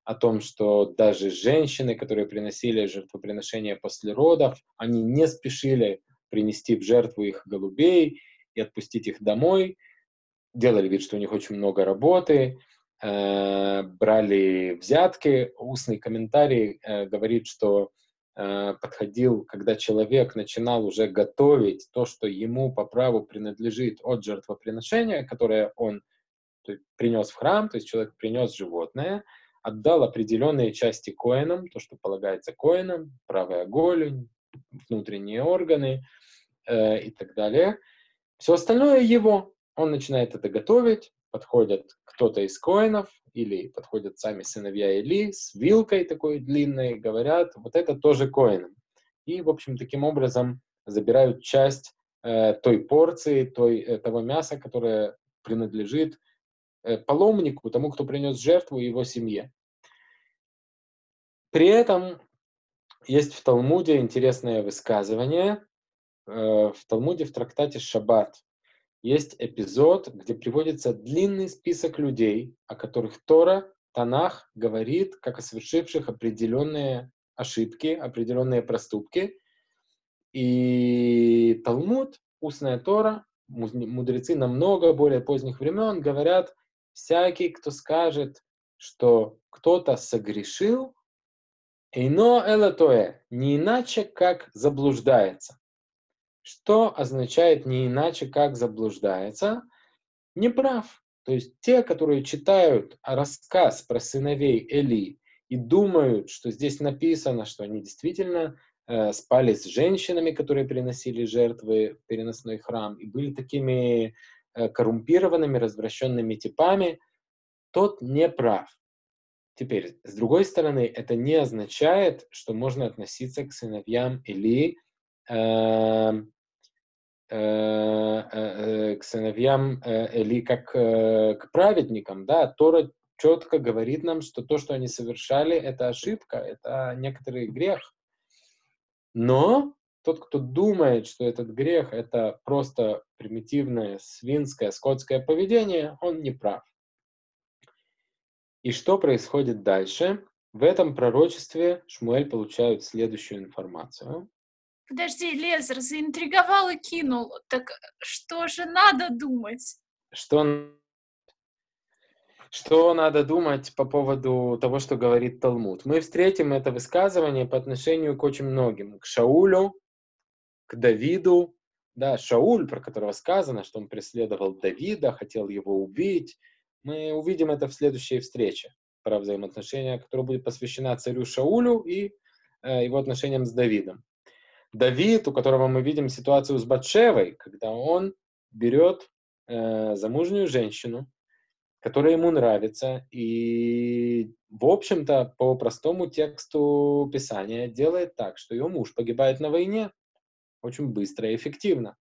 о том, что даже женщины, которые приносили жертвоприношения после родов, они не спешили принести в жертву их голубей и отпустить их домой, делали вид, что у них очень много работы, э, брали взятки. Устный комментарий э, говорит, что подходил, когда человек начинал уже готовить то, что ему по праву принадлежит от жертвоприношения, которое он принес в храм, то есть человек принес животное, отдал определенные части коинам, то, что полагается коинам, правая голень, внутренние органы э, и так далее. Все остальное его. Он начинает это готовить, подходит кто-то из коинов, или подходят сами сыновья Или с вилкой такой длинной, говорят, вот это тоже коин. И, в общем, таким образом забирают часть э, той порции, той, э, того мяса, которое принадлежит э, паломнику, тому, кто принес жертву его семье. При этом есть в Талмуде интересное высказывание. Э, в Талмуде в трактате Шаббат есть эпизод, где приводится длинный список людей, о которых Тора, Танах говорит, как о совершивших определенные ошибки, определенные проступки. И Талмуд, устная Тора, мудрецы намного более поздних времен говорят, всякий, кто скажет, что кто-то согрешил, Ино элатое, не иначе, как заблуждается. Что означает не иначе, как заблуждается? Не прав. То есть те, которые читают рассказ про сыновей Эли и думают, что здесь написано, что они действительно э, спали с женщинами, которые приносили жертвы в переносной храм, и были такими э, коррумпированными, развращенными типами, тот не прав. Теперь, с другой стороны, это не означает, что можно относиться к сыновьям Или эм, э, э, к сыновьям э, Или как э, к праведникам, да, Тора четко говорит нам, что то, что они совершали, это ошибка, это некоторый грех. Но тот, кто думает, что этот грех это просто примитивное свинское, скотское поведение, он не прав. И что происходит дальше? В этом пророчестве Шмуэль получает следующую информацию. Подожди, Лезер, заинтриговал и кинул. Так что же надо думать? Что, что надо думать по поводу того, что говорит Талмуд? Мы встретим это высказывание по отношению к очень многим. К Шаулю, к Давиду. Да, Шауль, про которого сказано, что он преследовал Давида, хотел его убить. Мы увидим это в следующей встрече про взаимоотношения, которая будет посвящена царю Шаулю и э, его отношениям с Давидом. Давид, у которого мы видим ситуацию с Батшевой, когда он берет э, замужнюю женщину, которая ему нравится, и, в общем-то, по простому тексту Писания делает так, что ее муж погибает на войне очень быстро и эффективно.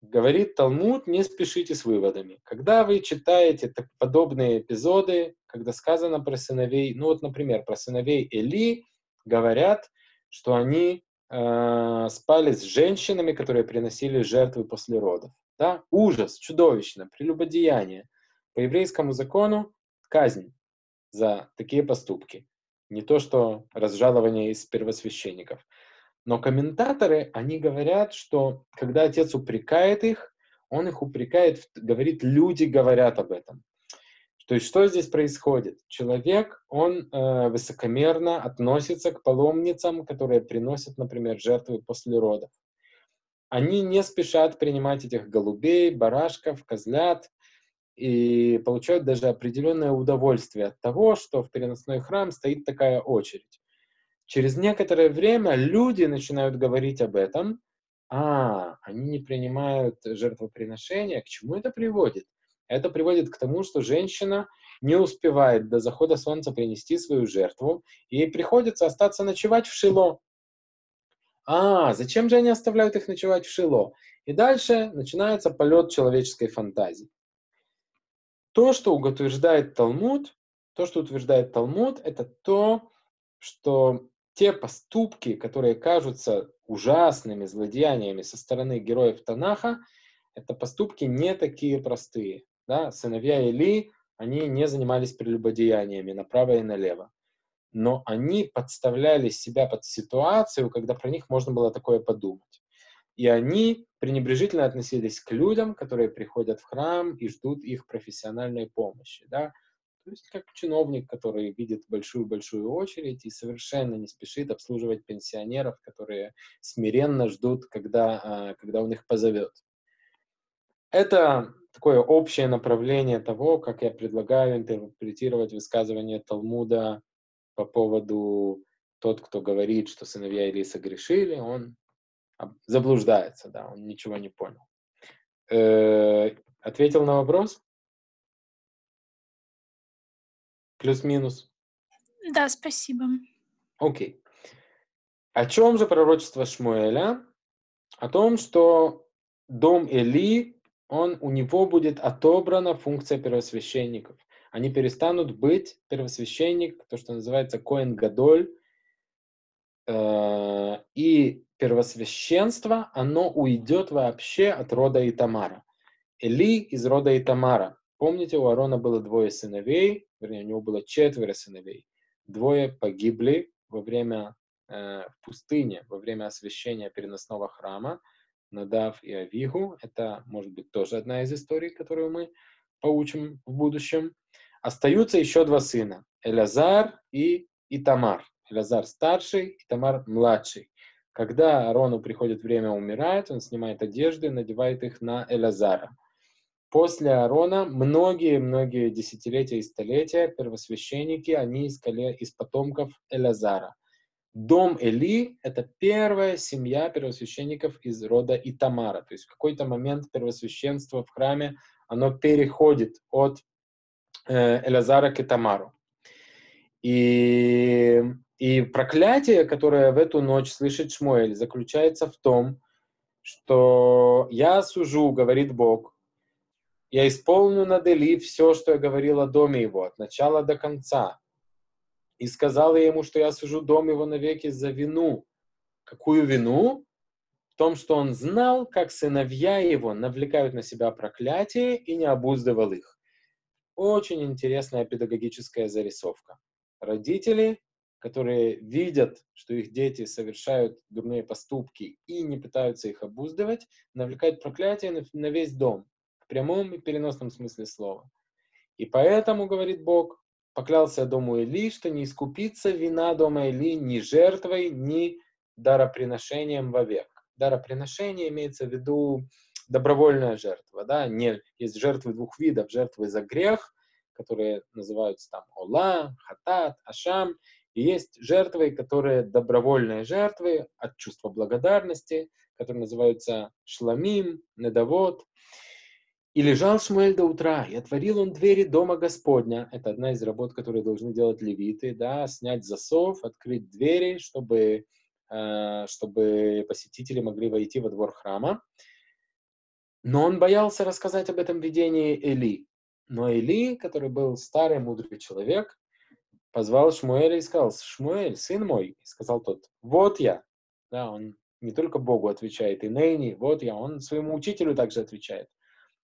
Говорит Талмуд, не спешите с выводами. Когда вы читаете подобные эпизоды, когда сказано про сыновей, ну вот, например, про сыновей Эли, говорят, что они э, спали с женщинами, которые приносили жертвы после родов. Да? Ужас, чудовищно, прелюбодеяние. По еврейскому закону казнь за такие поступки. Не то, что разжалование из первосвященников. Но комментаторы, они говорят, что когда отец упрекает их, он их упрекает, говорит, люди говорят об этом. То есть что здесь происходит? Человек, он э, высокомерно относится к паломницам, которые приносят, например, жертвы после родов. Они не спешат принимать этих голубей, барашков, козлят и получают даже определенное удовольствие от того, что в переносной храм стоит такая очередь. Через некоторое время люди начинают говорить об этом, а, они не принимают жертвоприношения, к чему это приводит? Это приводит к тому, что женщина не успевает до захода солнца принести свою жертву, и ей приходится остаться ночевать в Шило. А, зачем же они оставляют их ночевать в Шило? И дальше начинается полет человеческой фантазии. То, что утверждает Талмуд, то, что утверждает Талмуд, это то, что те поступки, которые кажутся ужасными злодеяниями со стороны героев Танаха, это поступки не такие простые. Да? Сыновья Или, они не занимались прелюбодеяниями направо и налево. Но они подставляли себя под ситуацию, когда про них можно было такое подумать. И они пренебрежительно относились к людям, которые приходят в храм и ждут их профессиональной помощи. Да? То есть как чиновник, который видит большую-большую очередь и совершенно не спешит обслуживать пенсионеров, которые смиренно ждут, когда, а, когда он их позовет. Это такое общее направление того, как я предлагаю интерпретировать высказывание Талмуда по поводу тот, кто говорит, что сыновья Или согрешили, он заблуждается, да, он ничего не понял. Э, ответил на вопрос? Плюс-минус. Да, спасибо. Окей. О чем же пророчество Шмуэля? О том, что дом Эли, он, у него будет отобрана функция первосвященников. Они перестанут быть первосвященник, то, что называется Коэн Гадоль, э, и первосвященство, оно уйдет вообще от рода Итамара. Эли из рода Итамара. Помните, у Аарона было двое сыновей, вернее, у него было четверо сыновей. Двое погибли во время э, в пустыне, во время освящения переносного храма. Надав и Авигу. Это, может быть, тоже одна из историй, которую мы поучим в будущем. Остаются еще два сына, Элязар и Итамар. Элазар старший и Тамар младший. Когда Арону приходит время умирать, он снимает одежды, надевает их на Элазара. После Аарона многие-многие десятилетия и столетия первосвященники, они искали из потомков Элазара. Дом Эли — это первая семья первосвященников из рода Итамара. То есть в какой-то момент первосвященство в храме, оно переходит от э, Элазара к Итамару. И, и проклятие, которое в эту ночь слышит Шмуэль, заключается в том, что я сужу, говорит Бог, я исполню над Эли все, что я говорил о доме его, от начала до конца. И сказал я ему, что я сужу дом его навеки за вину. Какую вину? В том, что он знал, как сыновья его навлекают на себя проклятие и не обуздывал их. Очень интересная педагогическая зарисовка. Родители, которые видят, что их дети совершают дурные поступки и не пытаются их обуздывать, навлекают проклятие на, весь дом прямом и переносном смысле слова. И поэтому, говорит Бог, поклялся дому Или, что не искупится вина дома Или ни жертвой, ни дароприношением вовек. Дароприношение имеется в виду добровольная жертва. Да? Не, есть жертвы двух видов. Жертвы за грех, которые называются там Ола, Хатат, Ашам. И есть жертвы, которые добровольные жертвы от чувства благодарности, которые называются Шламим, Недовод. И лежал Шмуэль до утра, и отворил он двери дома Господня. Это одна из работ, которые должны делать левиты, да, снять засов, открыть двери, чтобы, э, чтобы посетители могли войти во двор храма. Но он боялся рассказать об этом видении Эли. Но Эли, который был старый, мудрый человек, позвал Шмуэля и сказал, «Шмуэль, сын мой», и сказал тот, «Вот я». Да, он не только Богу отвечает, и Нейни, вот я, он своему учителю также отвечает.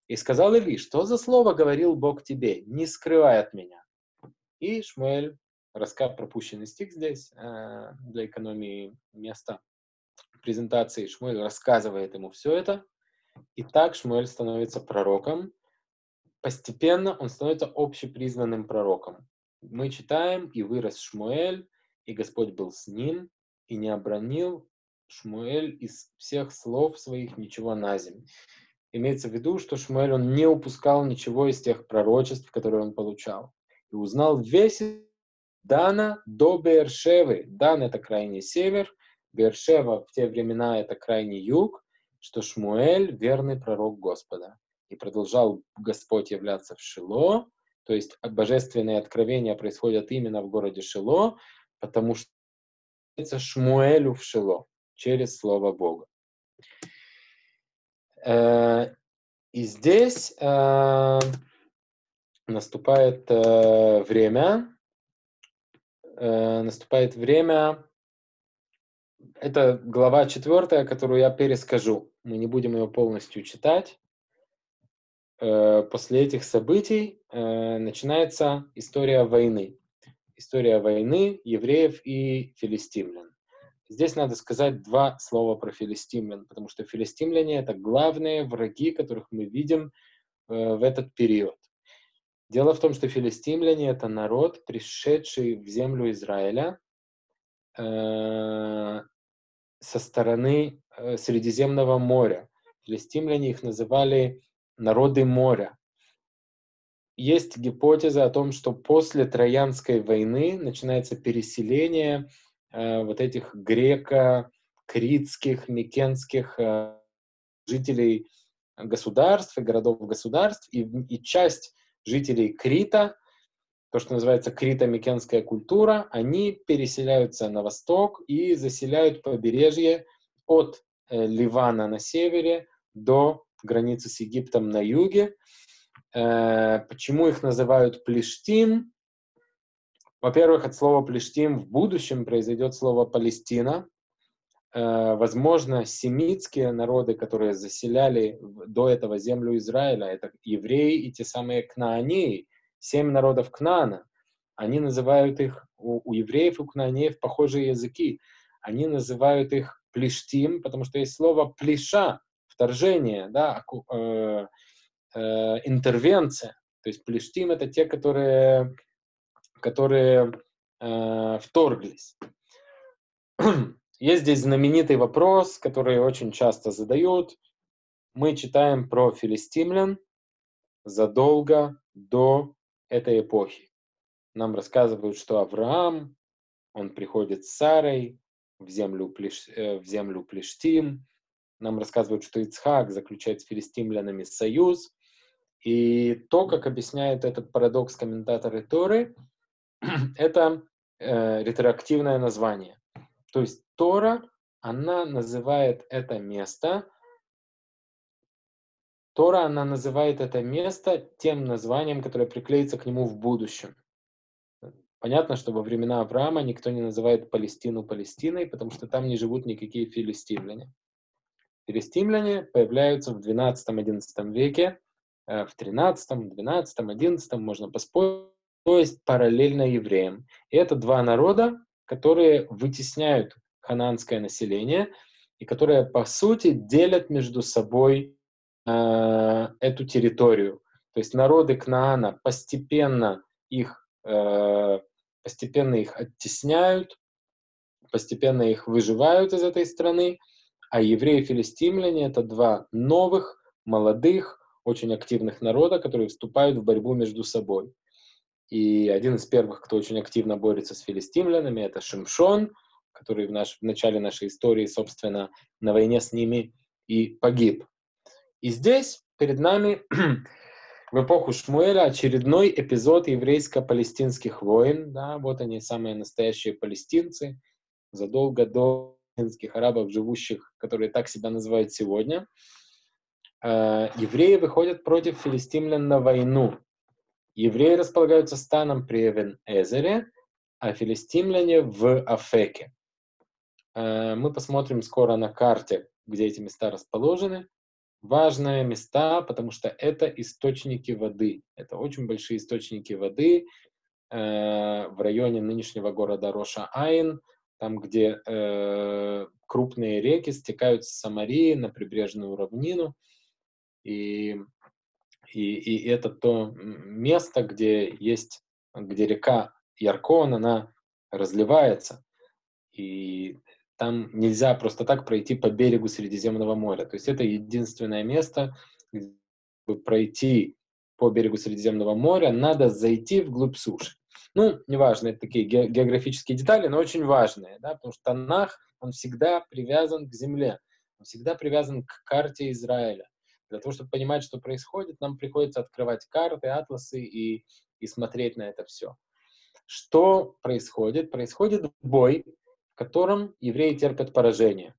И сказал Или, что за слово говорил Бог тебе, не скрывай от меня. И Шмуэль, рассказ пропущенный стих здесь, э, для экономии места презентации, Шмуэль рассказывает ему все это, и так Шмуэль становится пророком. Постепенно он становится общепризнанным пророком. Мы читаем, и вырос Шмуэль, и Господь был с ним, и не обронил Шмуэль из всех слов своих ничего на землю имеется в виду, что Шмуэль, он не упускал ничего из тех пророчеств, которые он получал. И узнал весь Дана до Бершевы. Дан — это крайний север, Бершева в те времена — это крайний юг, что Шмуэль — верный пророк Господа. И продолжал Господь являться в Шило, то есть божественные откровения происходят именно в городе Шило, потому что Шмуэлю в Шило через Слово Бога. Э, и здесь э, наступает э, время, наступает время, это глава четвертая, которую я перескажу. Мы не будем ее полностью читать. После этих событий начинается история войны. История войны евреев и филистимлян. Здесь надо сказать два слова про филистимлян, потому что филистимляне — это главные враги, которых мы видим э, в этот период. Дело в том, что филистимляне — это народ, пришедший в землю Израиля э, со стороны э, Средиземного моря. Филистимляне их называли народы моря. Есть гипотеза о том, что после Троянской войны начинается переселение Э, вот этих греко-критских, микенских э, жителей государств и городов-государств, и, и часть жителей Крита, то, что называется крито-микенская культура, они переселяются на восток и заселяют побережье от э, Ливана на севере до границы с Египтом на юге. Почему их называют Плештим? Во-первых, от слова «плештим» в будущем произойдет слово «Палестина». Э, возможно, семитские народы, которые заселяли до этого землю Израиля, это евреи и те самые кнаанеи, семь народов Кнаана. Они называют их, у, у евреев и у кнаанеев похожие языки. Они называют их плештим, потому что есть слово плеша, вторжение, да, э, э, интервенция. То есть плештим — это те, которые которые э, вторглись. есть здесь знаменитый вопрос, который очень часто задают. Мы читаем про филистимлян задолго до этой эпохи. Нам рассказывают, что Авраам, он приходит с Сарой в землю, Плеш, э, в землю Плештим. Нам рассказывают, что Ицхак заключает с филистимлянами союз. И то, как объясняет этот парадокс комментаторы Торы, это э, ретроактивное название. То есть Тора, она называет это место, Тора, она называет это место тем названием, которое приклеится к нему в будущем. Понятно, что во времена Авраама никто не называет Палестину Палестиной, потому что там не живут никакие филистимляне. Филистимляне появляются в 12-11 веке, э, в 13, 12, 11 можно поспорить, то есть параллельно евреям. И это два народа, которые вытесняют хананское население и которые, по сути, делят между собой э, эту территорию. То есть народы Кнаана постепенно их, э, постепенно их оттесняют, постепенно их выживают из этой страны, а евреи и филистимляне — это два новых, молодых, очень активных народа, которые вступают в борьбу между собой. И один из первых, кто очень активно борется с филистимлянами, это Шимшон, который в, наш, в начале нашей истории, собственно, на войне с ними и погиб. И здесь перед нами в эпоху Шмуэля очередной эпизод еврейско-палестинских войн. Да, вот они, самые настоящие палестинцы, задолго до палестинских арабов, живущих, которые так себя называют сегодня. Э, евреи выходят против филистимлян на войну. Евреи располагаются станом при Эвен-Эзере, а филистимляне в Афеке. Э, мы посмотрим скоро на карте, где эти места расположены. Важные места, потому что это источники воды. Это очень большие источники воды э, в районе нынешнего города Роша-Айн, там, где э, крупные реки стекают с Самарии на прибрежную равнину. И и, и это то место, где есть, где река Яркон, она разливается, и там нельзя просто так пройти по берегу Средиземного моря. То есть это единственное место, где пройти по берегу Средиземного моря, надо зайти вглубь суши. Ну, неважно, это такие географические детали, но очень важные, да, потому что Танах, он всегда привязан к земле, он всегда привязан к карте Израиля. Для того, чтобы понимать, что происходит, нам приходится открывать карты, атласы и, и смотреть на это все. Что происходит? Происходит бой, в котором евреи терпят поражение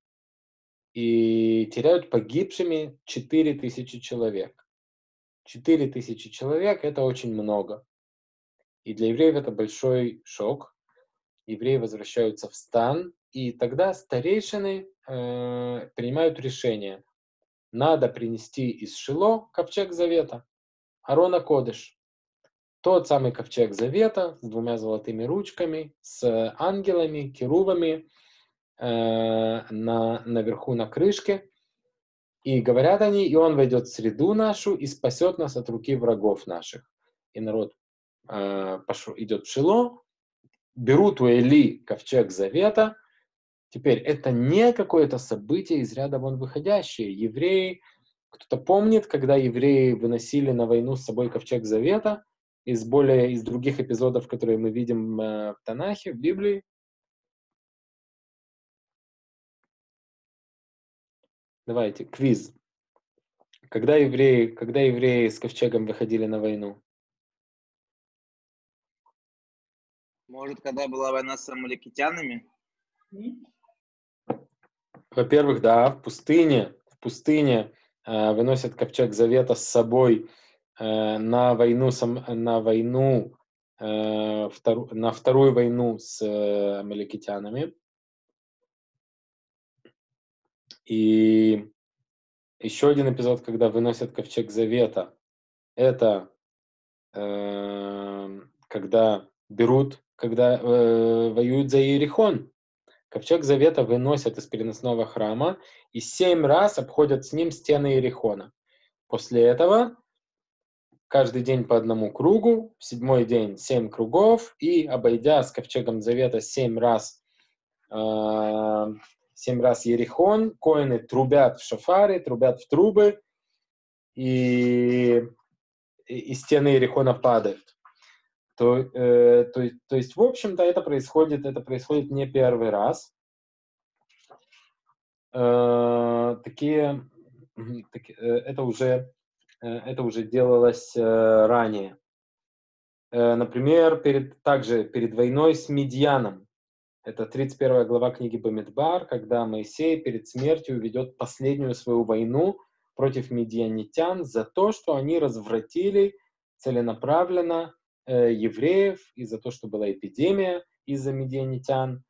и теряют погибшими 4000 человек. 4000 человек — это очень много. И для евреев это большой шок. Евреи возвращаются в стан, и тогда старейшины э, принимают решение надо принести из Шило ковчег завета, Арона Кодыш. Тот самый ковчег завета с двумя золотыми ручками, с ангелами, керувами э, на, наверху на крышке. И говорят они, и он войдет в среду нашу и спасет нас от руки врагов наших. И народ э, пошел, идет в Шило, берут у Эли ковчег завета – Теперь, это не какое-то событие из ряда вон выходящее. Евреи, кто-то помнит, когда евреи выносили на войну с собой ковчег Завета из более, из других эпизодов, которые мы видим э, в Танахе, в Библии? Давайте, квиз. Когда евреи, когда евреи с ковчегом выходили на войну? Может, когда была война с амаликитянами? Во-первых, да, в пустыне, в пустыне э, выносят ковчег завета с собой э, на войну, сам, на войну, э, втору, на вторую войну с э, амаликитянами. И еще один эпизод, когда выносят ковчег завета, это э, когда берут, когда э, воюют за Иерихон, Ковчег Завета выносят из переносного храма и семь раз обходят с ним стены Иерихона. После этого каждый день по одному кругу, в седьмой день семь кругов, и, обойдя с Ковчегом Завета семь раз э, семь раз Ерихон, коины трубят в шафары, трубят в трубы, и, и стены Ерихона падают. То, э, то, то есть, в общем-то, это происходит, это происходит не первый раз. Э, такие, так, э, это уже, э, это уже делалось э, ранее. Э, например, перед, также перед войной с Медьяном. Это 31 глава книги Бамидбар, когда Моисей перед смертью ведет последнюю свою войну против медианитян за то, что они развратили целенаправленно э, евреев, и за то, что была эпидемия из-за медианитян.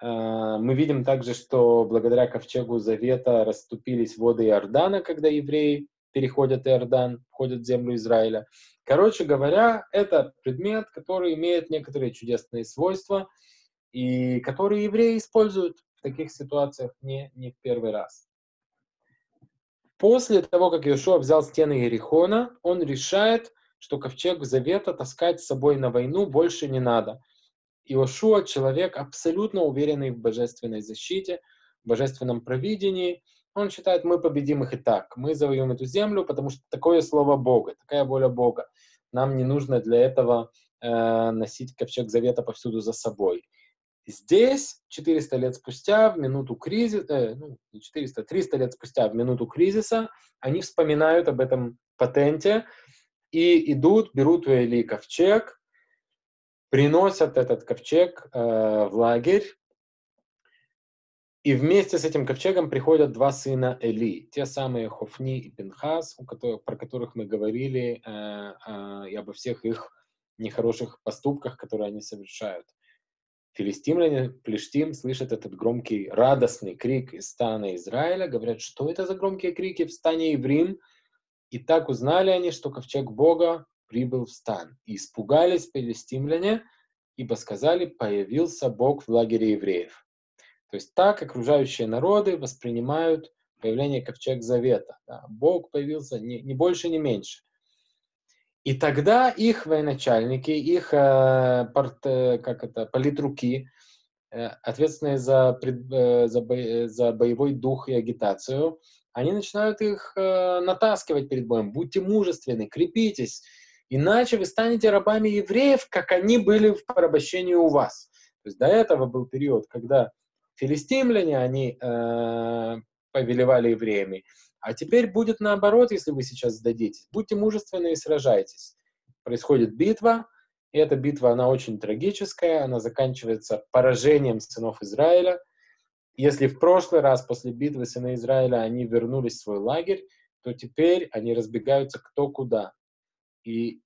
Э, мы видим также, что благодаря ковчегу Завета расступились воды Иордана, когда евреи переходят Иордан, входят в землю Израиля. Короче говоря, это предмет, который имеет некоторые чудесные свойства, и которые евреи используют в таких ситуациях не, не в первый раз. После того, как Иешуа взял стены Ерихона, он решает, что ковчег Завета таскать с собой на войну больше не надо. Иошуа — человек, абсолютно уверенный в божественной защите, в божественном провидении. Он считает, мы победим их и так. Мы завоюем эту землю, потому что такое слово Бога, такая воля Бога. Нам не нужно для этого э, носить ковчег Завета повсюду за собой. Здесь, 400 лет спустя, в минуту кризиса, э, ну, не 400, 300 лет спустя, в минуту кризиса, они вспоминают об этом патенте и идут, берут у Эли ковчег, приносят этот ковчег э, в лагерь, и вместе с этим ковчегом приходят два сына Эли, те самые Хофни и Пинхас, у которых, про которых мы говорили, э, э, и обо всех их нехороших поступках, которые они совершают. Филистимляне, Плештим, слышат этот громкий, радостный крик из стана Израиля, говорят, что это за громкие крики в стане Иврим? И так узнали они, что ковчег Бога прибыл в стан. И испугались филистимляне, ибо сказали, появился Бог в лагере евреев. То есть так окружающие народы воспринимают появление ковчег Завета. Да. Бог появился не, не больше, не меньше. И тогда их военачальники, их э, порт, э, как это, политруки, э, ответственные за, пред, э, за, бо, э, за боевой дух и агитацию, они начинают их э, натаскивать перед боем. Будьте мужественны, крепитесь, иначе вы станете рабами евреев, как они были в порабощении у вас. То есть до этого был период, когда филистимляне, они э, повелевали евреями, а теперь будет наоборот, если вы сейчас сдадитесь. Будьте мужественны и сражайтесь. Происходит битва, и эта битва, она очень трагическая, она заканчивается поражением сынов Израиля. Если в прошлый раз после битвы сыны Израиля они вернулись в свой лагерь, то теперь они разбегаются кто куда. И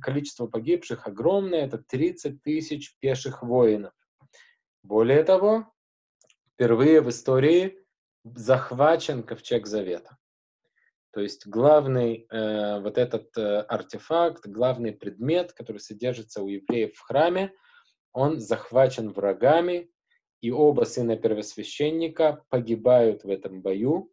количество погибших огромное, это 30 тысяч пеших воинов. Более того, впервые в истории захвачен ковчег завета. То есть главный э, вот этот э, артефакт, главный предмет, который содержится у евреев в храме, он захвачен врагами, и оба сына первосвященника погибают в этом бою.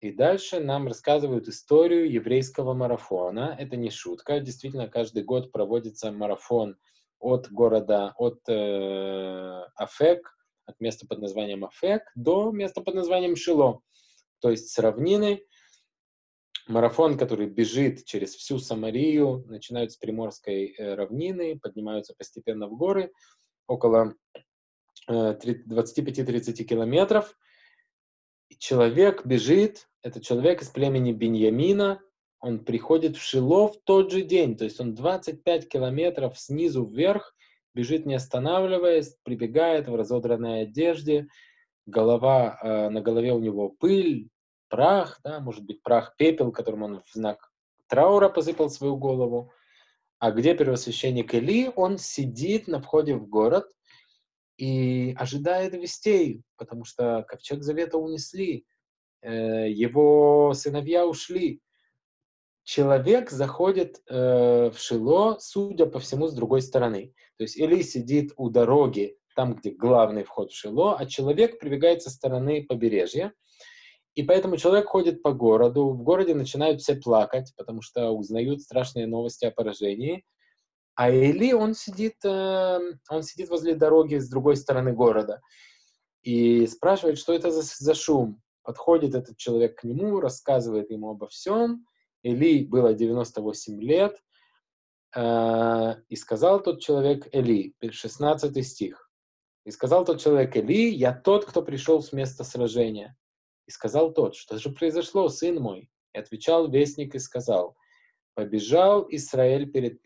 И дальше нам рассказывают историю еврейского марафона. Это не шутка. Действительно, каждый год проводится марафон от города, от э, Афек от места под названием Афек до места под названием Шило. То есть с равнины марафон, который бежит через всю Самарию, начинают с Приморской э, равнины, поднимаются постепенно в горы, около 25-30 э, километров. Человек бежит, это человек из племени Беньямина, он приходит в Шило в тот же день, то есть он 25 километров снизу вверх бежит не останавливаясь, прибегает в разодранной одежде, голова, э, на голове у него пыль, прах, да, может быть, прах, пепел, которым он в знак траура посыпал свою голову. А где первосвященник Или? Он сидит на входе в город и ожидает вестей, потому что ковчег завета унесли, э, его сыновья ушли. Человек заходит э, в Шило, судя по всему, с другой стороны. То есть Или сидит у дороги, там, где главный вход в Шило, а человек прибегает со стороны побережья. И поэтому человек ходит по городу, в городе начинают все плакать, потому что узнают страшные новости о поражении. А Эли, он сидит, э, он сидит возле дороги с другой стороны города и спрашивает, что это за, за шум. Подходит этот человек к нему, рассказывает ему обо всем. Эли было 98 лет, э, и сказал тот человек Эли, 16 стих. И сказал тот человек Эли, я тот, кто пришел с места сражения. И сказал тот, что же произошло, сын мой? И отвечал вестник и сказал, побежал Израиль перед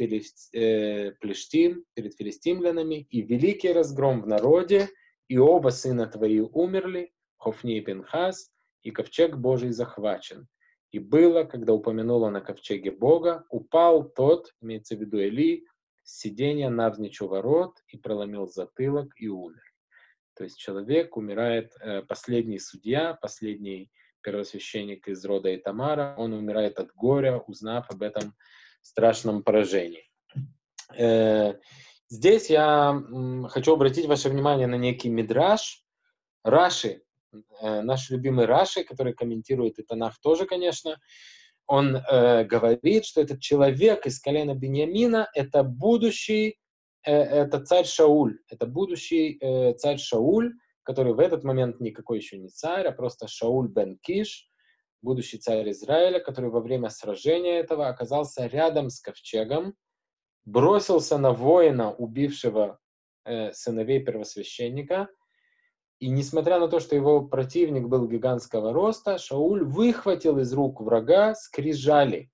э, Плештим, перед филистимлянами, и великий разгром в народе, и оба сына твои умерли, Хофни и Пинхас, и ковчег Божий захвачен. И было, когда упомянул о ковчеге Бога, упал тот, имеется в виду Эли, с сиденья навзничь у ворот и проломил затылок и умер. То есть человек умирает, э, последний судья, последний первосвященник из рода Итамара, он умирает от горя, узнав об этом страшном поражении. Э, здесь я хочу обратить ваше внимание на некий мидраж. Раши, э, наш любимый Раши, который комментирует и Танах тоже, конечно, он э, говорит, что этот человек из колена Бениамина — это будущий, это царь Шауль, это будущий царь Шауль, который в этот момент никакой еще не царь, а просто Шауль бен Киш, будущий царь Израиля, который во время сражения этого оказался рядом с ковчегом, бросился на воина, убившего э, сыновей первосвященника, и несмотря на то, что его противник был гигантского роста, Шауль выхватил из рук врага скрижали,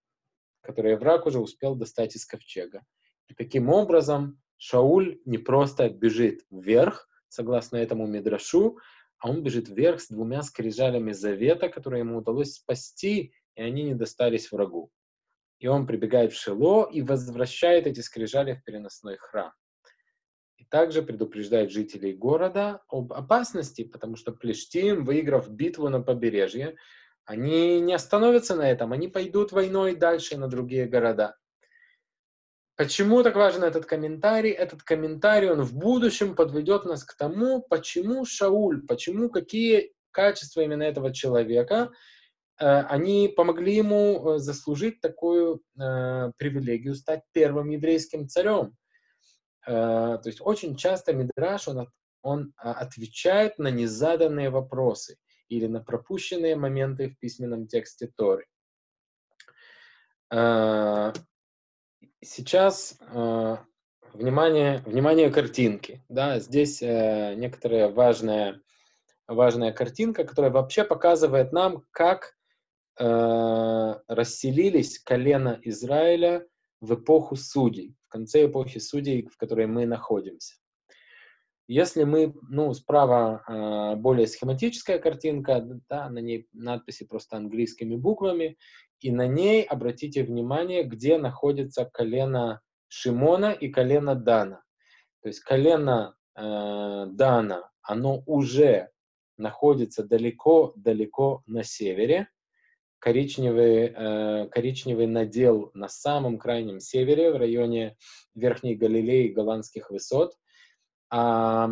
которые враг уже успел достать из ковчега. И таким образом Шауль не просто бежит вверх, согласно этому Мидрашу, а он бежит вверх с двумя скрижалями завета, которые ему удалось спасти, и они не достались врагу. И он прибегает в Шило и возвращает эти скрижали в переносной храм. И также предупреждает жителей города об опасности, потому что Плештим, выиграв битву на побережье, они не остановятся на этом, они пойдут войной дальше на другие города. Почему так важен этот комментарий? Этот комментарий, он в будущем подведет нас к тому, почему Шауль, почему, какие качества именно этого человека, э, они помогли ему э, заслужить такую э, привилегию стать первым еврейским царем. То есть очень часто Мидраш, он, он отвечает на незаданные вопросы или на пропущенные моменты в письменном тексте Торы. Сейчас э, внимание, внимание картинки. Да, здесь э, некоторая важная, важная картинка, которая вообще показывает нам, как э, расселились колено Израиля в эпоху судей, в конце эпохи судей, в которой мы находимся. Если мы, ну, справа э, более схематическая картинка, да, на ней надписи просто английскими буквами, и на ней обратите внимание, где находится колено Шимона и колено Дана. То есть колено э, Дана, оно уже находится далеко-далеко на севере. Коричневый, э, коричневый надел на самом крайнем севере, в районе Верхней Галилеи и Голландских высот. А,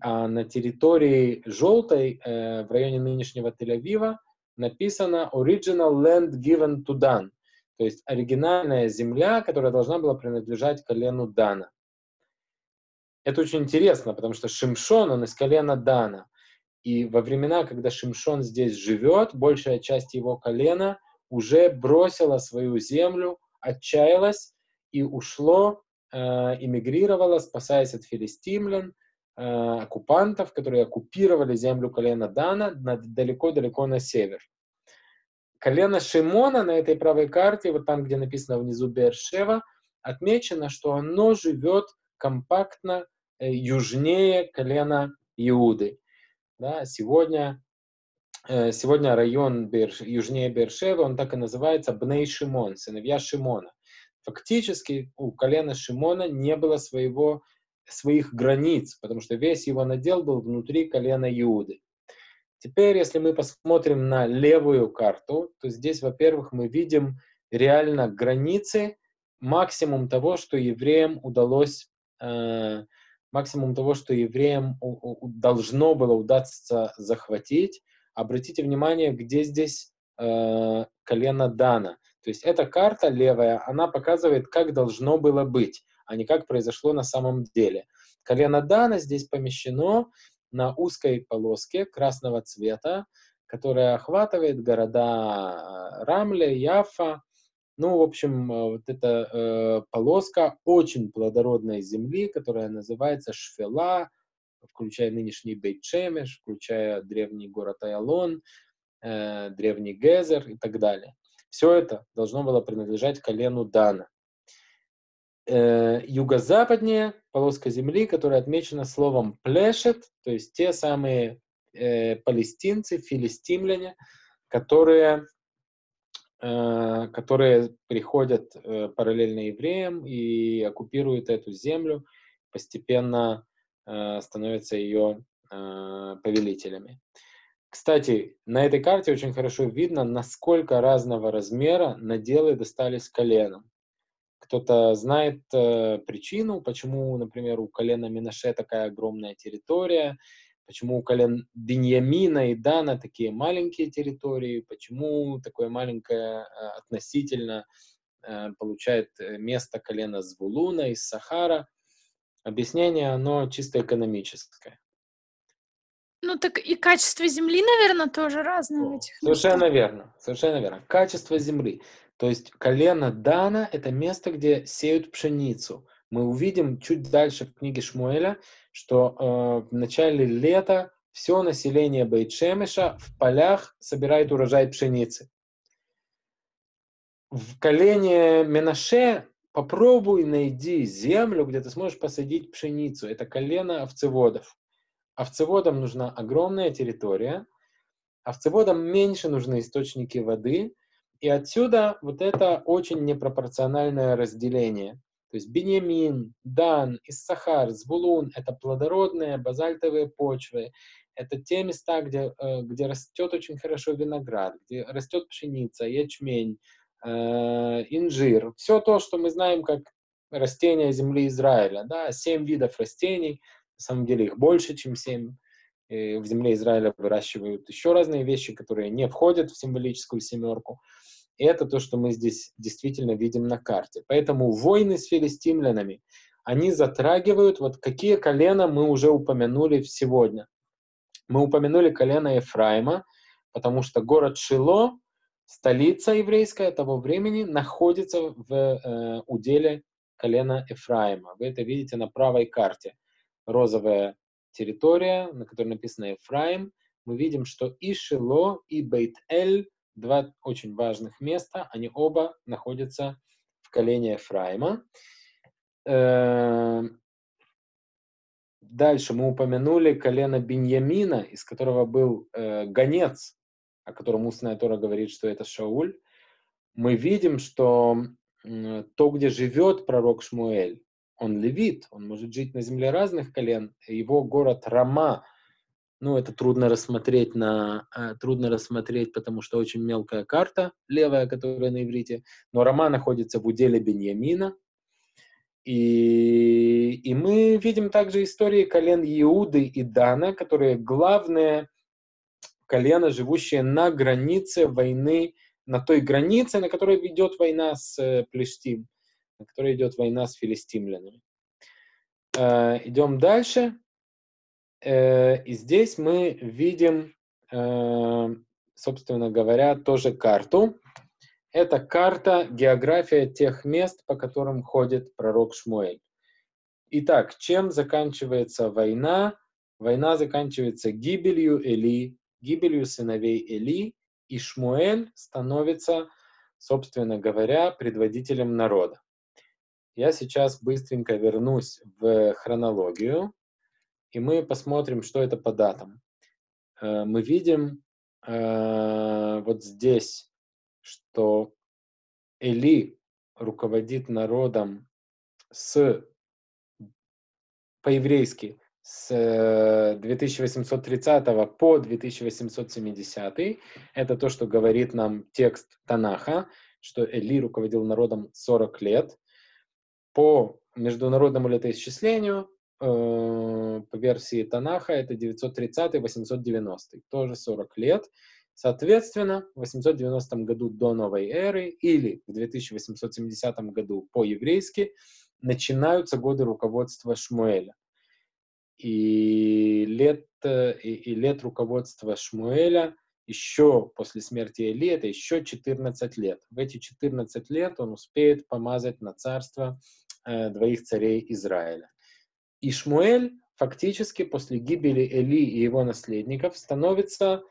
а на территории желтой, э, в районе нынешнего Тель-Авива, написано Original Land Given to Dan, то есть оригинальная земля, которая должна была принадлежать колену Дана. Это очень интересно, потому что Шимшон, он из колена Дана. И во времена, когда Шимшон здесь живет, большая часть его колена уже бросила свою землю, отчаялась и ушло, э, эмигрировало, спасаясь от филистимлян, оккупантов, которые оккупировали землю колена Дана далеко-далеко на север. Колено Шимона на этой правой карте, вот там, где написано внизу Бершева, отмечено, что оно живет компактно э, южнее колена Иуды. Да, сегодня, э, сегодня район Берш, южнее Бершева, он так и называется Бней Шимон, сыновья Шимона. Фактически у колена Шимона не было своего своих границ, потому что весь его надел был внутри колена Иуды. Теперь, если мы посмотрим на левую карту, то здесь, во-первых, мы видим реально границы, максимум того, что евреям удалось, э, максимум того, что евреям у, у, должно было удаться захватить. Обратите внимание, где здесь э, колено Дана. То есть эта карта левая, она показывает, как должно было быть. А не как произошло на самом деле. Колено Дана здесь помещено на узкой полоске красного цвета, которая охватывает города э, Рамле, Яфа. Ну, в общем, э, вот эта э, полоска очень плодородной земли, которая называется Шфела, включая нынешний Бейт-Шемеш, включая древний город Айалон, э, древний Гезер и так далее. Все это должно было принадлежать колену Дана. Э, юго-западнее полоска земли, которая отмечена словом плешет, то есть те самые э, палестинцы, филистимляне, которые, э, которые приходят э, параллельно евреям и оккупируют эту землю, постепенно э, становятся ее э, повелителями. Кстати, на этой карте очень хорошо видно, насколько разного размера наделы достались коленам. Кто-то знает э, причину, почему, например, у колена Минаше такая огромная территория, почему у колен Беньямина и Дана такие маленькие территории, почему такое маленькое э, относительно э, получает э, место колена Звулуна из Сахара. Объяснение, оно чисто экономическое. Ну так и качество земли, наверное, тоже разное в этих Совершенно местах. верно, совершенно верно. Качество земли. То есть колено Дана – это место, где сеют пшеницу. Мы увидим чуть дальше в книге Шмуэля, что э, в начале лета все население Бейт-Шемеша в полях собирает урожай пшеницы. В колене Менаше попробуй найди землю, где ты сможешь посадить пшеницу. Это колено овцеводов. Овцеводам нужна огромная территория, овцеводам меньше нужны источники воды, и отсюда вот это очень непропорциональное разделение. То есть Беньямин, Дан, Иссахар, Звулун — это плодородные базальтовые почвы, это те места, где, э, где растет очень хорошо виноград, где растет пшеница, ячмень, э, инжир. Все то, что мы знаем как растения земли Израиля. Да? Семь видов растений, на самом деле их больше, чем семь. В земле Израиля выращивают еще разные вещи, которые не входят в символическую семерку. И это то, что мы здесь действительно видим на карте. Поэтому войны с филистимлянами, они затрагивают, вот какие колена мы уже упомянули сегодня. Мы упомянули колено Ефраима, потому что город Шило, столица еврейская того времени, находится в э, уделе колена Ефраима. Вы это видите на правой карте. Розовая территория, на которой написано Ефраим. Мы видим, что и Шило, и Бейт-Эль два очень важных места, они оба находятся в колене Ефраима. Эм, дальше мы упомянули колено Беньямина, из которого был э, гонец, о котором устная Тора говорит, что это Шауль. Мы видим, что э, то, где живет пророк Шмуэль, он левит, он может жить на земле разных колен. Его город Рама ну, это трудно рассмотреть, на, э, трудно рассмотреть, потому что очень мелкая карта, левая, которая на иврите. Но Рома находится в уделе Беньямина. И, и мы видим также истории колен Иуды и Дана, которые главные колено, живущие на границе войны, на той границе, на которой идет война с э, Плештим, на которой идет война с филистимлянами. Э, идем дальше. Э, и здесь мы видим, э, собственно говоря, тоже карту. Это карта, география тех мест, по которым ходит пророк Шмуэль. Итак, чем заканчивается война? Война заканчивается гибелью Эли, гибелью сыновей Эли, и Шмуэль становится, собственно говоря, предводителем народа. Я сейчас быстренько вернусь в хронологию и мы посмотрим, что это по датам. Э, мы видим э, вот здесь, что Эли руководит народом с по-еврейски с 2830 э, по 2870. Это то, что говорит нам текст Танаха, что Эли руководил народом 40 лет. По международному летоисчислению Э, по версии Танаха это 930-890, тоже 40 лет. Соответственно, в 890 году до новой эры или в 2870 году по-еврейски начинаются годы руководства Шмуэля. И лет, э, и, и лет руководства Шмуэля еще после смерти Эли, это еще 14 лет. В эти 14 лет он успеет помазать на царство двоих царей Израиля. И Шмуэль фактически после гибели Эли и его наследников становится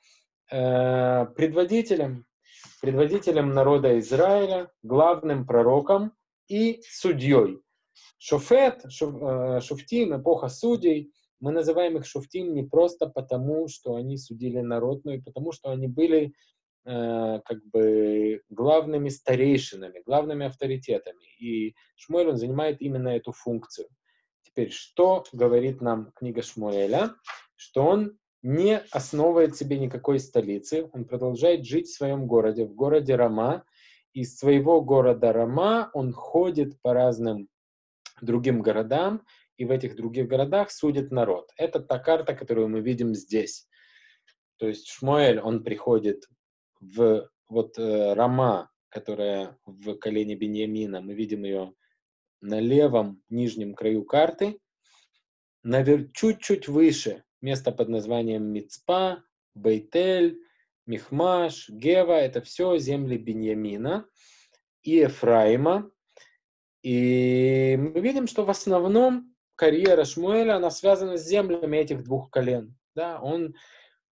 э, предводителем, предводителем народа Израиля, главным пророком и судьей. Шофет, шоф, э, шуфтим, эпоха судей, мы называем их шуфтим не просто потому, что они судили народ, но и потому, что они были э, как бы главными старейшинами, главными авторитетами. И Шмуэль, он занимает именно эту функцию. Теперь, что говорит нам книга Шмуэля? Что он не основывает себе никакой столицы, он продолжает жить в своем городе, в городе Рама. Из своего города Рама он ходит по разным другим городам, и в этих других городах судит народ. Это та карта, которую мы видим здесь. То есть Шмуэль, он приходит в вот э, Рама, которая в колене Беньямина, мы видим ее на левом нижнем краю карты, навер... чуть-чуть выше место под названием Мицпа, Бейтель, Михмаш, Гева, это все земли Беньямина и Ефраима. И мы видим, что в основном карьера Шмуэля, она связана с землями этих двух колен. Да? Он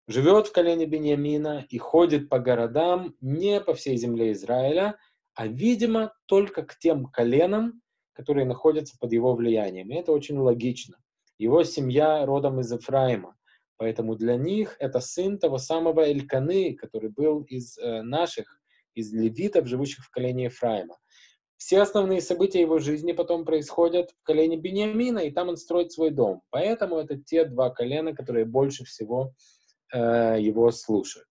живет в колене Беньямина и ходит по городам не по всей земле Израиля, а, видимо, только к тем коленам, которые находятся под его влиянием. И это очень логично. Его семья родом из Ефраима, поэтому для них это сын того самого Эльканы, который был из э, наших, из левитов, живущих в колене Ефраима. Все основные события его жизни потом происходят в колене Бениамина, и там он строит свой дом. Поэтому это те два колена, которые больше всего его слушают.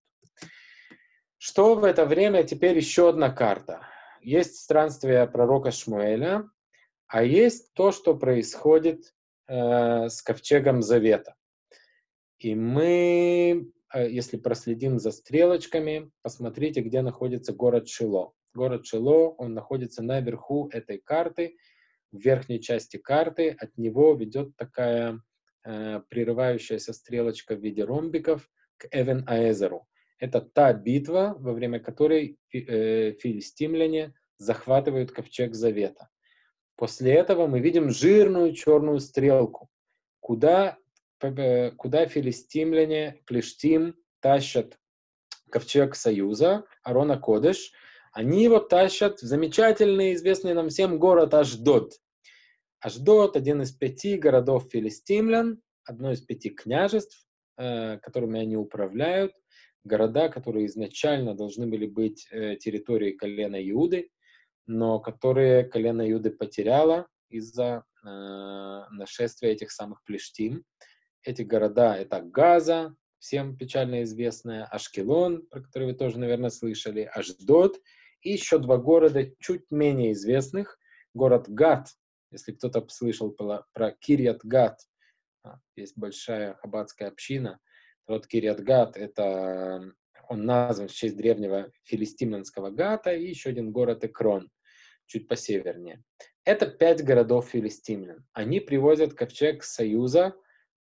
Что в это время? Теперь еще одна карта. Есть странствие пророка Шмуэля, а есть то, что происходит э, с ковчегом Завета. И мы, э, если проследим за стрелочками, посмотрите, где находится город Шило. Город Шило, он находится наверху этой карты, в верхней части карты. От него ведет такая э, прерывающаяся стрелочка в виде ромбиков к Эвен Аэзеру. Это та битва, во время которой э, филистимляне захватывают ковчег Завета. После этого мы видим жирную черную стрелку, куда, куда филистимляне, Плештим тащат ковчег Союза, Арона Кодыш. Они его тащат в замечательный, известный нам всем город Аждот. Аждот – один из пяти городов филистимлян, одно из пяти княжеств, э, которыми они управляют, города, которые изначально должны были быть э, территорией колена Иуды, но которые колено Юды потеряло из-за э, нашествия этих самых плештим. Эти города — это Газа, всем печально известная, Ашкелон, про который вы тоже, наверное, слышали, Аждот, и еще два города чуть менее известных. Город Гат, если кто-то слышал про, про Кирьят Гат, а, есть большая хаббатская община, вот Кирьят Гат — это он назван в честь древнего филистимлянского Гата, и еще один город Экрон чуть посевернее. Это пять городов филистимлян. Они привозят ковчег Союза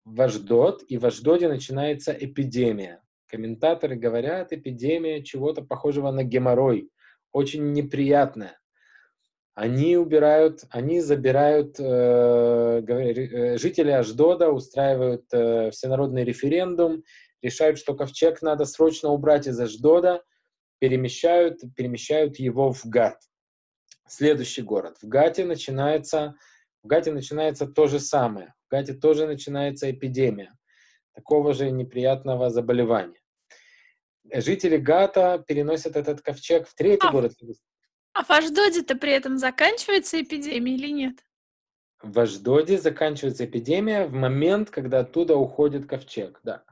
в Аждот, и в Аждоде начинается эпидемия. Комментаторы говорят, эпидемия чего-то похожего на геморрой, очень неприятная. Они убирают, они забирают, э, э, жители Аждода устраивают э, всенародный референдум, решают, что ковчег надо срочно убрать из Аждода, перемещают, перемещают его в Гат следующий город. В Гате начинается, в Гате начинается то же самое. В Гате тоже начинается эпидемия такого же неприятного заболевания. Жители Гата переносят этот ковчег в третий а, город. А в Аждоде-то при этом заканчивается эпидемия или нет? В Аждоде заканчивается эпидемия в момент, когда оттуда уходит ковчег, да.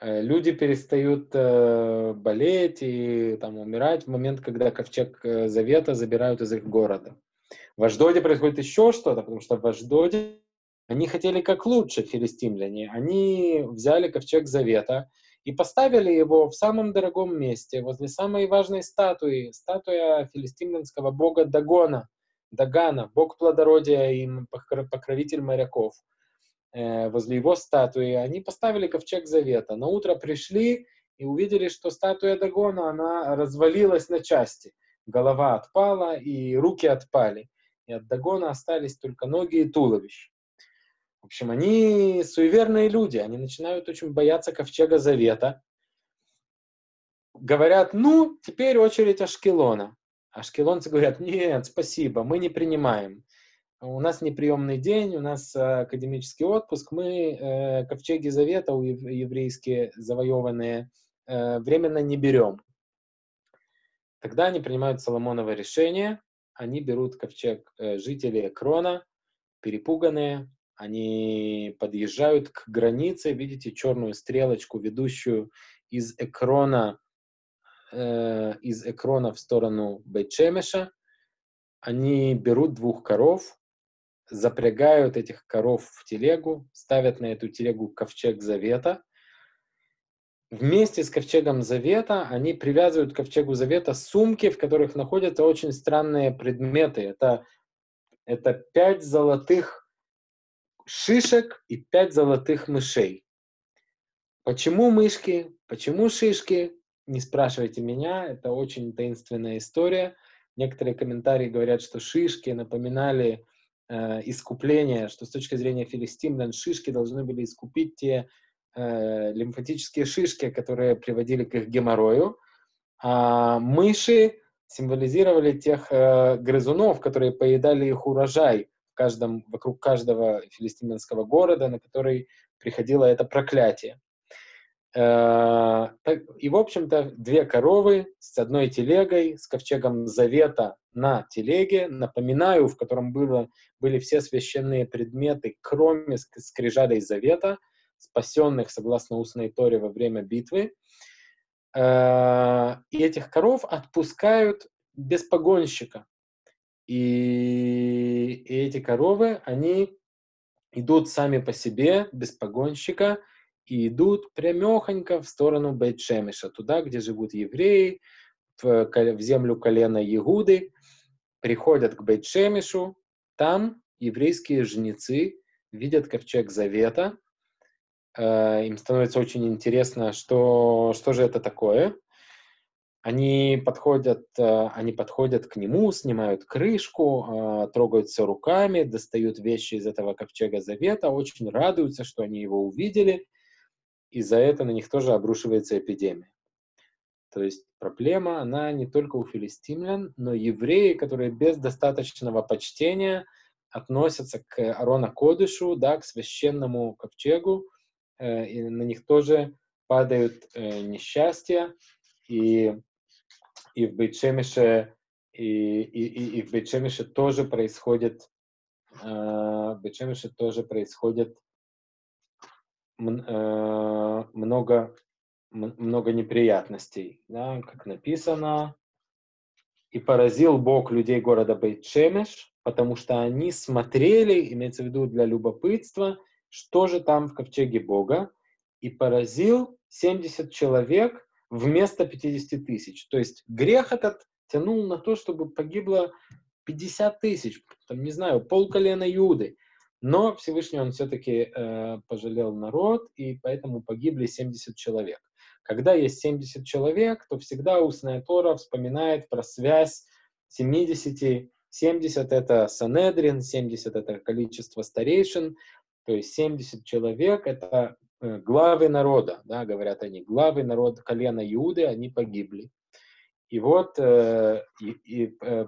Э, люди перестают э, болеть и там, умирать в момент, когда ковчег э, Завета забирают из их города. В Аждоде происходит еще что-то, потому что в Аждоде они хотели как лучше, филистимляне. Они взяли ковчег Завета и поставили его в самом дорогом месте, возле самой важной статуи, статуя филистимлянского бога Дагона, Дагана, бог плодородия и покровитель моряков, э, возле его статуи, они поставили ковчег завета. На утро пришли и увидели, что статуя Дагона, она развалилась на части. Голова отпала и руки отпали. И от Дагона остались только ноги и туловище. В общем, они суеверные люди, они начинают очень бояться ковчега завета. Говорят, ну, теперь очередь Ашкелона. Ашкелонцы говорят, нет, спасибо, мы не принимаем. У нас неприемный день, у нас э, академический отпуск, мы э, ковчеги завета у еврейские завоеванные э, временно не берем. Тогда они принимают Соломоново решение, они берут ковчег э, жителей Крона, перепуганные, они подъезжают к границе, видите черную стрелочку, ведущую из Экрона, э, из Экрона в сторону Бейчемеша. Они берут двух коров, запрягают этих коров в телегу, ставят на эту телегу ковчег завета. Вместе с ковчегом завета они привязывают к ковчегу завета сумки, в которых находятся очень странные предметы. Это, это пять золотых шишек и пять золотых мышей. Почему мышки? Почему шишки? Не спрашивайте меня, это очень таинственная история. Некоторые комментарии говорят, что шишки напоминали э, искупление, что с точки зрения филистимлян шишки должны были искупить те э, лимфатические шишки, которые приводили к их геморрою, а мыши символизировали тех э, грызунов, которые поедали их урожай, каждом, вокруг каждого филистимского города, на который приходило это проклятие. Э, и, в общем-то, две коровы с одной телегой, с ковчегом завета на телеге, напоминаю, в котором было, были все священные предметы, кроме скрижалей завета, спасенных, согласно устной торе, во время битвы. Э, и этих коров отпускают без погонщика. И, и эти коровы, они идут сами по себе, без погонщика, и идут прямехонько в сторону Бейт-Шемиша, туда, где живут евреи, в, в землю колена Егуды, приходят к Бейт-Шемишу, там еврейские жнецы видят ковчег Завета, э, им становится очень интересно, что, что же это такое. Они подходят, э, они подходят к нему, снимают крышку, э, трогаются руками, достают вещи из этого ковчега завета, очень радуются, что они его увидели, и за это на них тоже обрушивается эпидемия. То есть проблема, она не только у филистимлян, но и евреи, которые без достаточного почтения относятся к Арона Кодышу, да, к священному ковчегу, э, и на них тоже падают несчастья, и и в Бейчемеше, и, и, и, и в Бейчемеше тоже происходит, э, в Бейчемеше тоже происходит э, много, много неприятностей, да, как написано, и поразил Бог людей города Бейт-Шемеш, потому что они смотрели, имеется в виду для любопытства, что же там в ковчеге Бога, и поразил 70 человек, вместо 50 тысяч. То есть грех этот тянул на то, чтобы погибло 50 тысяч, там, не знаю, полколена Иуды. Но Всевышний он все-таки э, пожалел народ, и поэтому погибли 70 человек. Когда есть 70 человек, то всегда устная Тора вспоминает про связь 70. 70 это Санедрин, 70 это количество старейшин, то есть 70 человек это главы народа, да, говорят они, главы народа колена Иуды, они погибли. И вот э, и, и, э,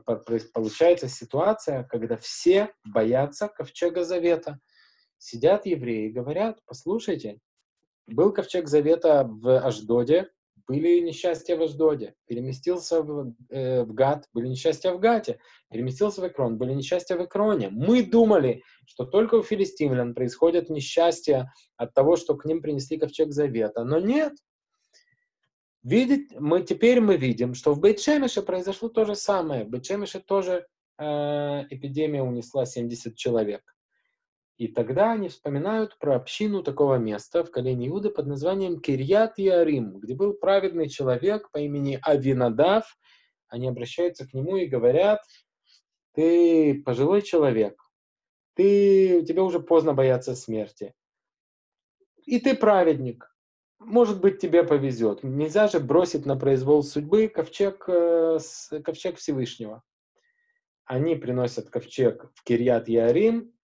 получается ситуация, когда все боятся ковчега завета. Сидят евреи и говорят, послушайте, был ковчег завета в Аждоде, были несчастья в Аждоде, переместился в, э, в Гат, были несчастья в Гате, переместился в Экрон, были несчастья в Экроне. Мы думали, что только у филистимлян происходят несчастья от того, что к ним принесли ковчег завета, но нет. Видеть, мы, теперь мы видим, что в Бейт-Шемеше произошло то же самое. В Бейт-Шемеше тоже э, эпидемия унесла 70 человек. И тогда они вспоминают про общину такого места в колене Иуды под названием Кирьят Ярим, где был праведный человек по имени Авинадав. Они обращаются к нему и говорят, ты пожилой человек, ты, тебе уже поздно бояться смерти, и ты праведник, может быть, тебе повезет. Нельзя же бросить на произвол судьбы ковчег, э, ковчег Всевышнего. Они приносят ковчег в Кирьят Ярим.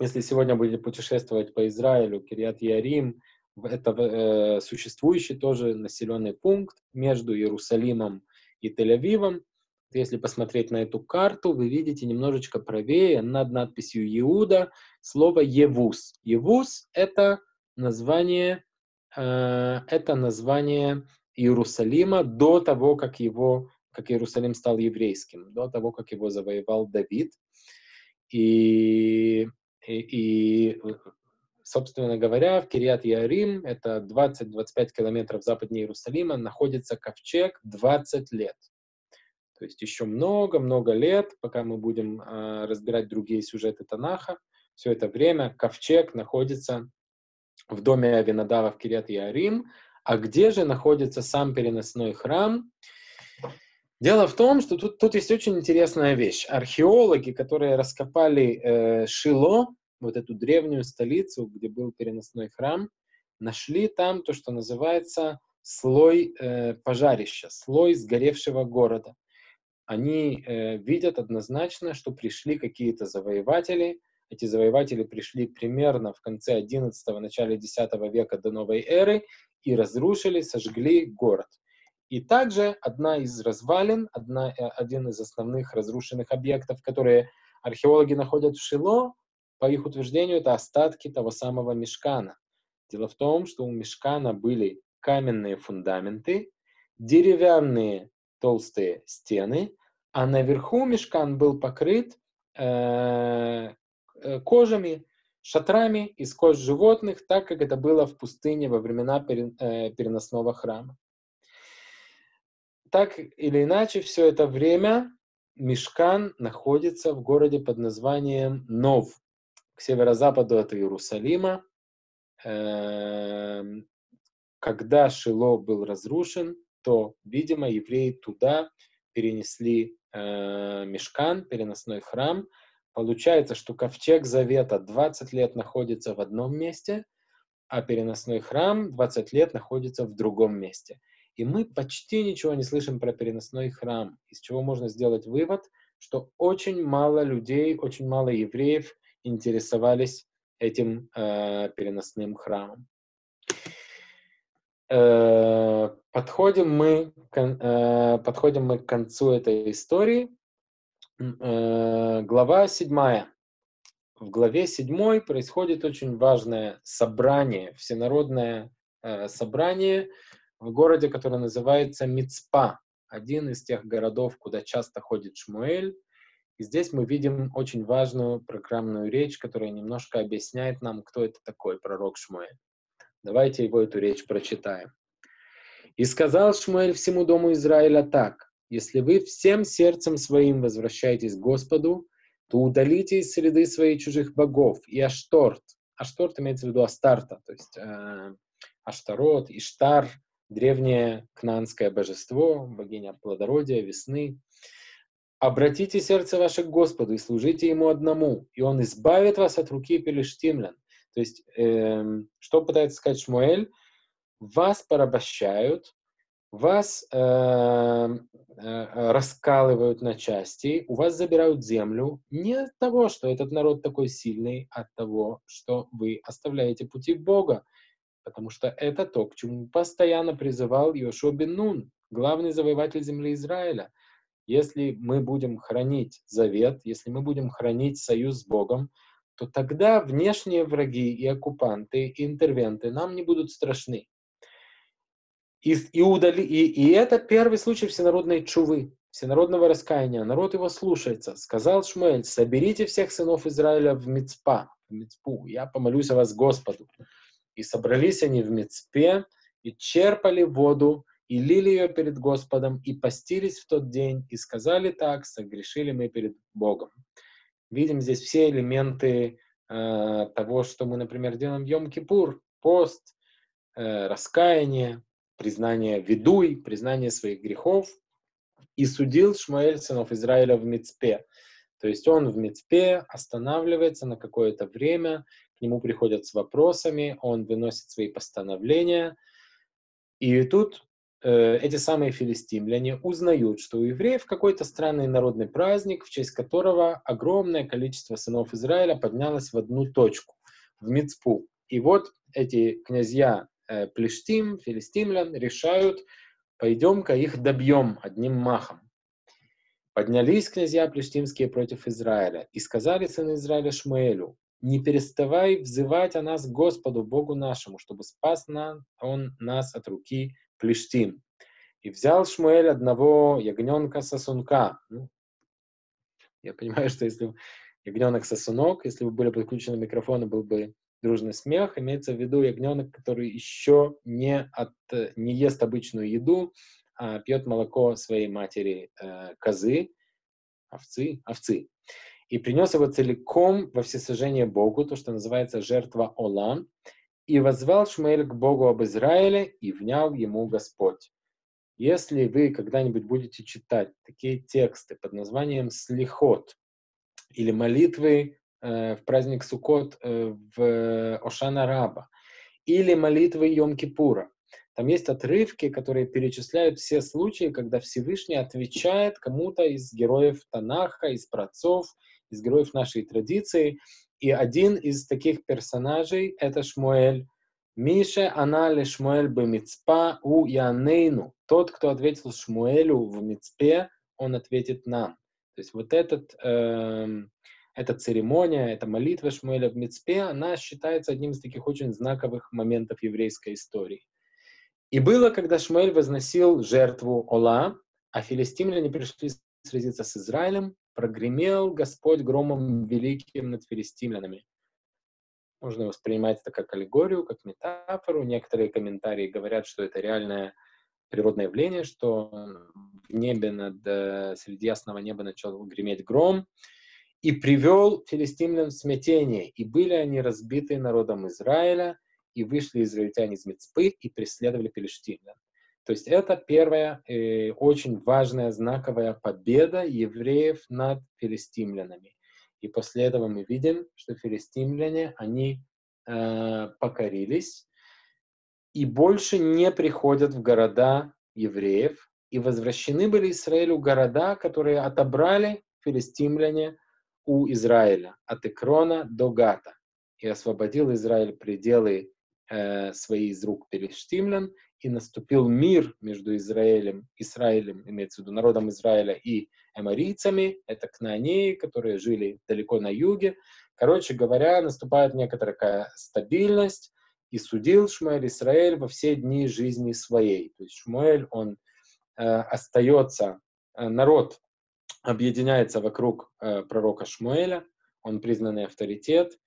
Если сегодня будете путешествовать по Израилю, Кирьят Ярим — это э, существующий тоже населенный пункт между Иерусалимом и Тель-Авивом. Если посмотреть на эту карту, вы видите немножечко правее над надписью Иуда слово Евус. Евус — это название Э, это название Иерусалима до того, как его, как Иерусалим стал еврейским, до того, как его завоевал Давид. И, и, и собственно говоря, в Кириат Ярим, это 20-25 километров западнее Иерусалима, находится ковчег 20 лет. То есть еще много-много лет, пока мы будем э, разбирать другие сюжеты Танаха, все это время ковчег находится в доме Авинадава в Кирят Ярим. А где же находится сам переносной храм? Дело в том, что тут, тут есть очень интересная вещь. Археологи, которые раскопали э, Шило, вот эту древнюю столицу, где был переносной храм, нашли там то, что называется слой э, пожарища, слой сгоревшего города. Они э, видят однозначно, что пришли какие-то завоеватели, эти завоеватели пришли примерно в конце XI, начале X века до новой эры и разрушили, сожгли город. И также одна из развалин, одна, э, один из основных разрушенных объектов, которые археологи находят в Шило, по их утверждению, это остатки того самого мешкана. Дело в том, что у мешкана были каменные фундаменты, деревянные толстые стены, а наверху мешкан был покрыт э, Э, кожами, шатрами из кож животных, так как это было в пустыне во времена переносного храма. Так или иначе, все это время Мешкан находится в городе под названием Нов, к северо-западу от Иерусалима. Эм, когда Шило был разрушен, то, видимо, евреи туда перенесли э, Мешкан, переносной храм, Получается, что ковчег Завета 20 лет находится в одном месте, а переносной храм 20 лет находится в другом месте. И мы почти ничего не слышим про переносной храм, из чего можно сделать вывод, что очень мало людей, очень мало евреев интересовались этим э, переносным храмом. Э, подходим, мы, э, подходим мы к концу этой истории. Э, глава седьмая. В главе седьмой происходит очень важное собрание, всенародное э, собрание в городе, который называется Мицпа, один из тех городов, куда часто ходит Шмуэль. И здесь мы видим очень важную программную речь, которая немножко объясняет нам, кто это такой пророк Шмуэль. Давайте его эту речь прочитаем. «И сказал Шмуэль всему дому Израиля так, если вы всем сердцем своим возвращаетесь к Господу, то удалите из среды своей чужих богов и Ашторт. Ашторт имеется в виду Астарта, то есть э, Аштарот, Иштар, древнее кнанское божество, богиня плодородия, весны. Обратите сердце ваше к Господу и служите Ему одному, и Он избавит вас от руки пелештимлян. То есть, э, что пытается сказать Шмуэль? Вас порабощают, вас э, э, раскалывают на части, у вас забирают землю не от того, что этот народ такой сильный, а от того, что вы оставляете пути Бога. Потому что это то, к чему постоянно призывал Йошуа бен Нун, главный завоеватель земли Израиля. Если мы будем хранить завет, если мы будем хранить союз с Богом, то тогда внешние враги и оккупанты, и интервенты нам не будут страшны. И, и, удали, и, и это первый случай всенародной чувы, всенародного раскаяния. Народ его слушается. Сказал Шмуэль, соберите всех сынов Израиля в Мицпа, в я помолюсь о вас Господу. И собрались они в Мицпе, и черпали воду, и лили ее перед Господом, и постились в тот день, и сказали так, согрешили мы перед Богом. Видим здесь все элементы э, того, что мы, например, делаем в Йом-Кипур, пост, э, раскаяние, признание ведуй, признание своих грехов. И судил Шмаэль сынов Израиля в Мицпе. То есть он в Мицпе останавливается на какое-то время, к нему приходят с вопросами, он выносит свои постановления. И тут э, эти самые филистимляне узнают, что у евреев какой-то странный народный праздник, в честь которого огромное количество сынов Израиля поднялось в одну точку, в Мицпу. И вот эти князья э, Плештим, филистимлян, решают, пойдем-ка их добьем одним махом. Поднялись князья плештимские против Израиля и сказали сыны Израиля Шмуэлю, не переставай взывать о нас Господу, Богу нашему, чтобы спас нам, Он нас от руки Плештим. И взял Шмуэль одного ягненка сосунка. Ну, я понимаю, что если ягненок сосунок, если бы были подключены микрофоны, был бы дружный смех. Имеется в виду ягненок, который еще не, от, не ест обычную еду, а, пьет молоко своей матери э, козы, овцы, овцы. И принес его целиком во всесожжение Богу, то, что называется жертва Олам, и возвал Шмель к Богу об Израиле, и внял ему Господь. Если вы когда-нибудь будете читать такие тексты под названием «Слихот» или молитвы э, в праздник Суккот э, в Ошана Раба, или молитвы Йом-Кипура, там есть отрывки, которые перечисляют все случаи, когда Всевышний отвечает кому-то из героев Танаха, из працов, из героев нашей традиции. И один из таких персонажей — это Шмуэль. Миша Анали Шмуэль бы Мицпа у Янейну. Тот, кто ответил Шмуэлю в Мицпе, он ответит нам. То есть вот этот, э, эта церемония, эта молитва Шмуэля в Мицпе, она считается одним из таких очень знаковых моментов еврейской истории. И было, когда Шмуэль возносил жертву Ола, а филистимляне пришли сразиться с Израилем, прогремел Господь громом великим над филистимлянами. Можно воспринимать это как аллегорию, как метафору. Некоторые комментарии говорят, что это реальное природное явление, что в небе над, э, среди ясного неба начал греметь гром, и привел филистимлян в смятение, и были они разбиты народом Израиля, и вышли израильтяне из Мицпы и преследовали Пелештимлян. То есть это первая э, очень важная знаковая победа евреев над филистимлянами. И после этого мы видим, что филистимляне, они э, покорились и больше не приходят в города евреев. И возвращены были Израилю города, которые отобрали филистимляне у Израиля от Экрона до Гата. И освободил Израиль пределы э, свои из рук перештимлян, и наступил мир между Израилем, Израилем, имеется в виду народом Израиля и эморийцами, это кнаанеи, которые жили далеко на юге. Короче говоря, наступает некоторая стабильность, и судил Шмуэль Израиль во все дни жизни своей. То есть Шмуэль, он э, остается, э, народ объединяется вокруг э, пророка Шмуэля, он признанный авторитет,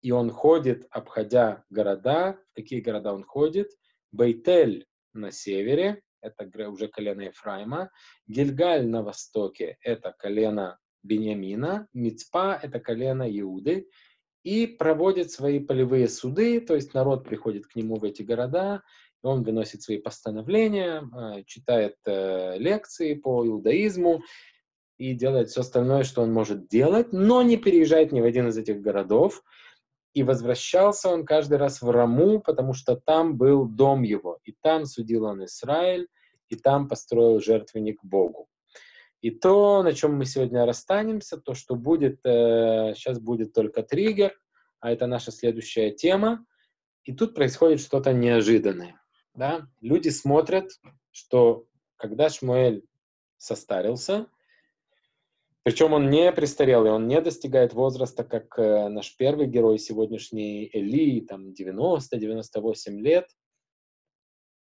и он ходит, обходя города. В какие города он ходит? Бейтель на севере, это уже колено Ефраима. Гильгаль на востоке, это колено Бениамина. Мицпа, это колено Иуды. И проводит свои полевые суды, то есть народ приходит к нему в эти города, он выносит свои постановления, а, читает э, лекции по иудаизму, и делает все остальное, что он может делать, но не переезжает ни в один из этих городов. И возвращался он каждый раз в Раму, потому что там был дом его. И там судил он Израиль, и там построил жертвенник Богу. И то, на чем мы сегодня расстанемся, то, что будет, э, сейчас будет только триггер, а это наша следующая тема. И тут происходит что-то неожиданное. Да? Люди смотрят, что когда Шмуэль состарился, причем он не престарелый, он не достигает возраста, как э, наш первый герой сегодняшний Эли, там 90-98 лет.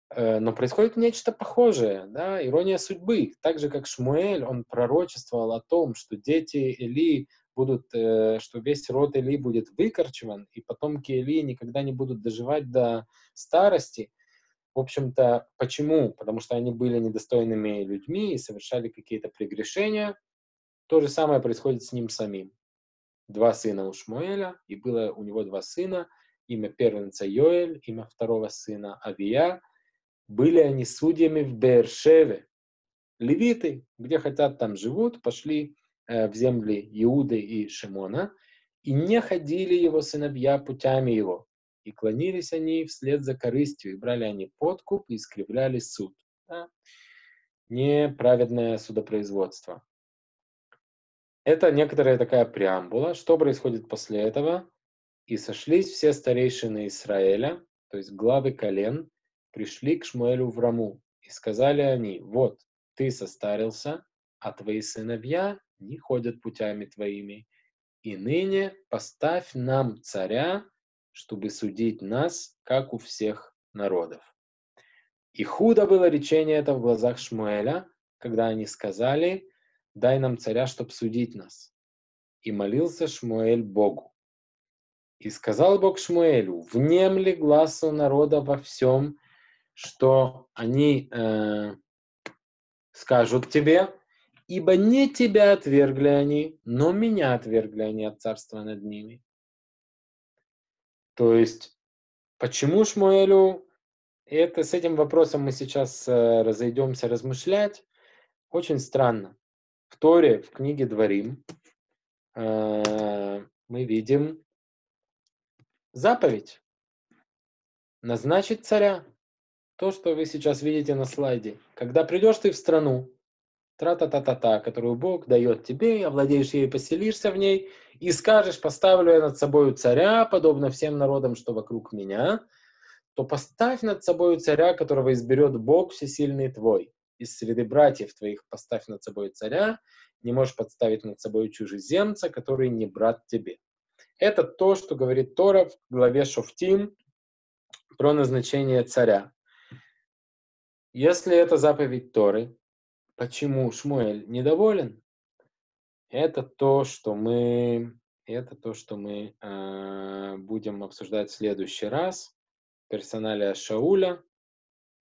Э, но происходит нечто похожее, да, ирония судьбы. Так же, как Шмуэль, он пророчествовал о том, что дети Эли будут, э, что весь род Эли будет выкорчеван, и потомки Эли никогда не будут доживать до старости. В общем-то, почему? Потому что они были недостойными людьми и совершали какие-то прегрешения, то же самое происходит с ним самим. Два сына у Шмуэля, и было у него два сына, имя первенца Йоэль, имя второго сына Авия. Были они судьями в Бершеве. Левиты, где хотят, там живут, пошли э, в земли Иуды и Шимона, и не ходили его сыновья путями его, и клонились они вслед за корыстью, и брали они подкуп, и искривляли суд. Да? Неправедное судопроизводство. Это некоторая такая преамбула. Что происходит после этого? И сошлись все старейшины Израиля, то есть главы колен, пришли к Шмуэлю в Раму. И сказали они, вот, ты состарился, а твои сыновья не ходят путями твоими. И ныне поставь нам царя, чтобы судить нас, как у всех народов. И худо было речение это в глазах Шмуэля, когда они сказали, дай нам царя, чтоб судить нас. И молился Шмуэль Богу. И сказал Бог Шмуэлю, внемли глазу народа во всем, что они э, скажут тебе, ибо не тебя отвергли они, но меня отвергли они от царства над ними. То есть, почему Шмуэлю, это, с этим вопросом мы сейчас э, разойдемся размышлять, очень странно в Торе, в книге Дворим, э, мы видим заповедь назначить царя. То, что вы сейчас видите на слайде. Когда придешь ты в страну, тра-та-та-та-та, которую Бог дает тебе, овладеешь ей, поселишься в ней, и скажешь, поставлю я над собою царя, подобно всем народам, что вокруг меня, то поставь над собою царя, которого изберет Бог всесильный твой из среды братьев твоих поставь над собой царя, не можешь подставить над собой чужеземца, который не брат тебе. Это то, что говорит Тора в главе Шофтим про назначение царя. Если это заповедь Торы, почему Шмуэль недоволен? Это то, что мы, это то, что мы э, будем обсуждать в следующий раз. Персоналия Шауля,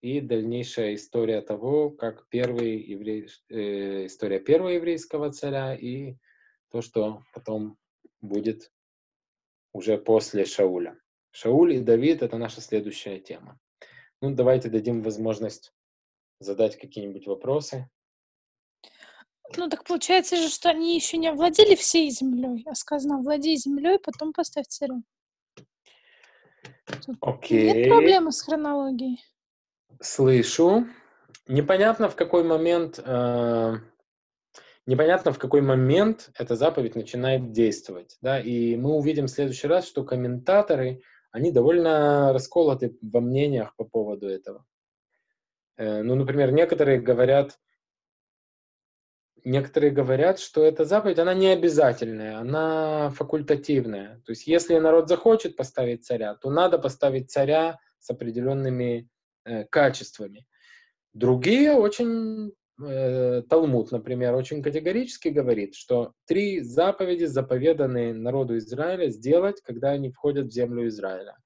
и дальнейшая история того, как первый еврей, э, история первого еврейского царя и то, что потом будет уже после Шауля. Шауль и Давид — это наша следующая тема. Ну, давайте дадим возможность задать какие-нибудь вопросы. Ну, так получается же, что они еще не овладели всей землей, а сказано, владей землей, потом поставь царя. Окей. Нет проблемы с хронологией. Слышу. Непонятно, в какой момент, э, непонятно, в какой момент эта заповедь начинает действовать. Да? И мы увидим в следующий раз, что комментаторы, они довольно расколоты во мнениях по поводу этого. Э, ну, например, некоторые говорят, некоторые говорят, что эта заповедь, она не обязательная, она факультативная. То есть, если народ захочет поставить царя, то надо поставить царя с определенными Э, качествами. Другие очень, э, Талмуд, например, очень категорически говорит, что три заповеди, заповеданные народу Израиля, сделать, когда они входят в землю Израиля.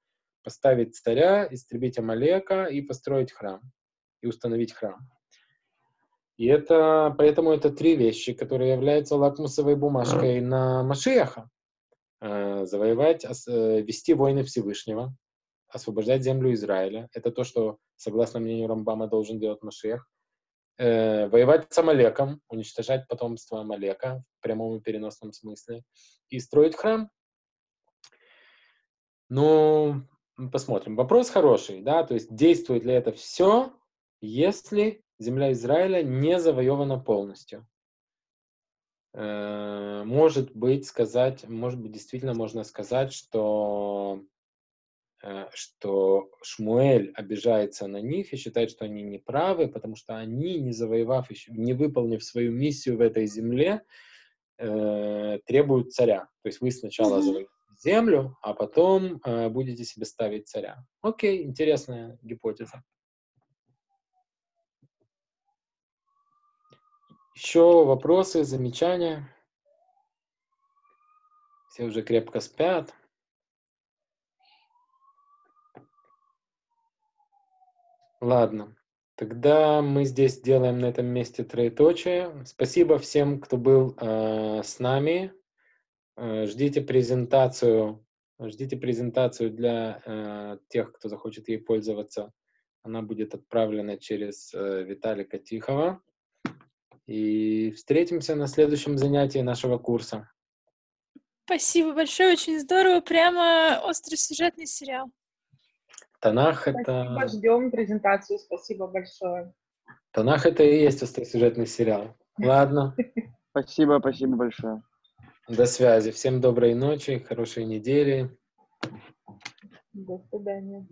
Поставить царя, истребить Амалека и построить храм, и установить храм. И это, поэтому это три вещи, которые являются лакмусовой бумажкой на Машиаха. Э, завоевать, э, вести войны Всевышнего, освобождать землю Израиля. Это то, что, согласно мнению Рамбама, должен делать Машех. Э, воевать с Амалеком, уничтожать потомство Амалека в прямом и переносном смысле. И строить храм. Ну, посмотрим. Вопрос хороший, да, то есть действует ли это все, если земля Израиля не завоевана полностью. Э, может быть, сказать, может быть, действительно можно сказать, что что Шмуэль обижается на них и считает, что они неправы, потому что они, не завоевав еще, не выполнив свою миссию в этой земле, э, требуют царя. То есть вы сначала завоевали землю, а потом э, будете себе ставить царя. Окей, интересная гипотеза. Еще вопросы, замечания? Все уже крепко спят. Ладно, тогда мы здесь делаем на этом месте троеточие. Спасибо всем, кто был э, с нами. Э, ждите презентацию, ждите презентацию для э, тех, кто захочет ей пользоваться. Она будет отправлена через э, Виталика Тихова. И встретимся на следующем занятии нашего курса. Спасибо большое, очень здорово. Прямо остросюжетный сериал. Танах — Спасибо, это... ждем презентацию. Спасибо большое. Танах — это и есть остросюжетный сериал. Ладно, Спасибо, спасибо большое. до связи. Всем доброй ночи, хорошей недели. До свидания.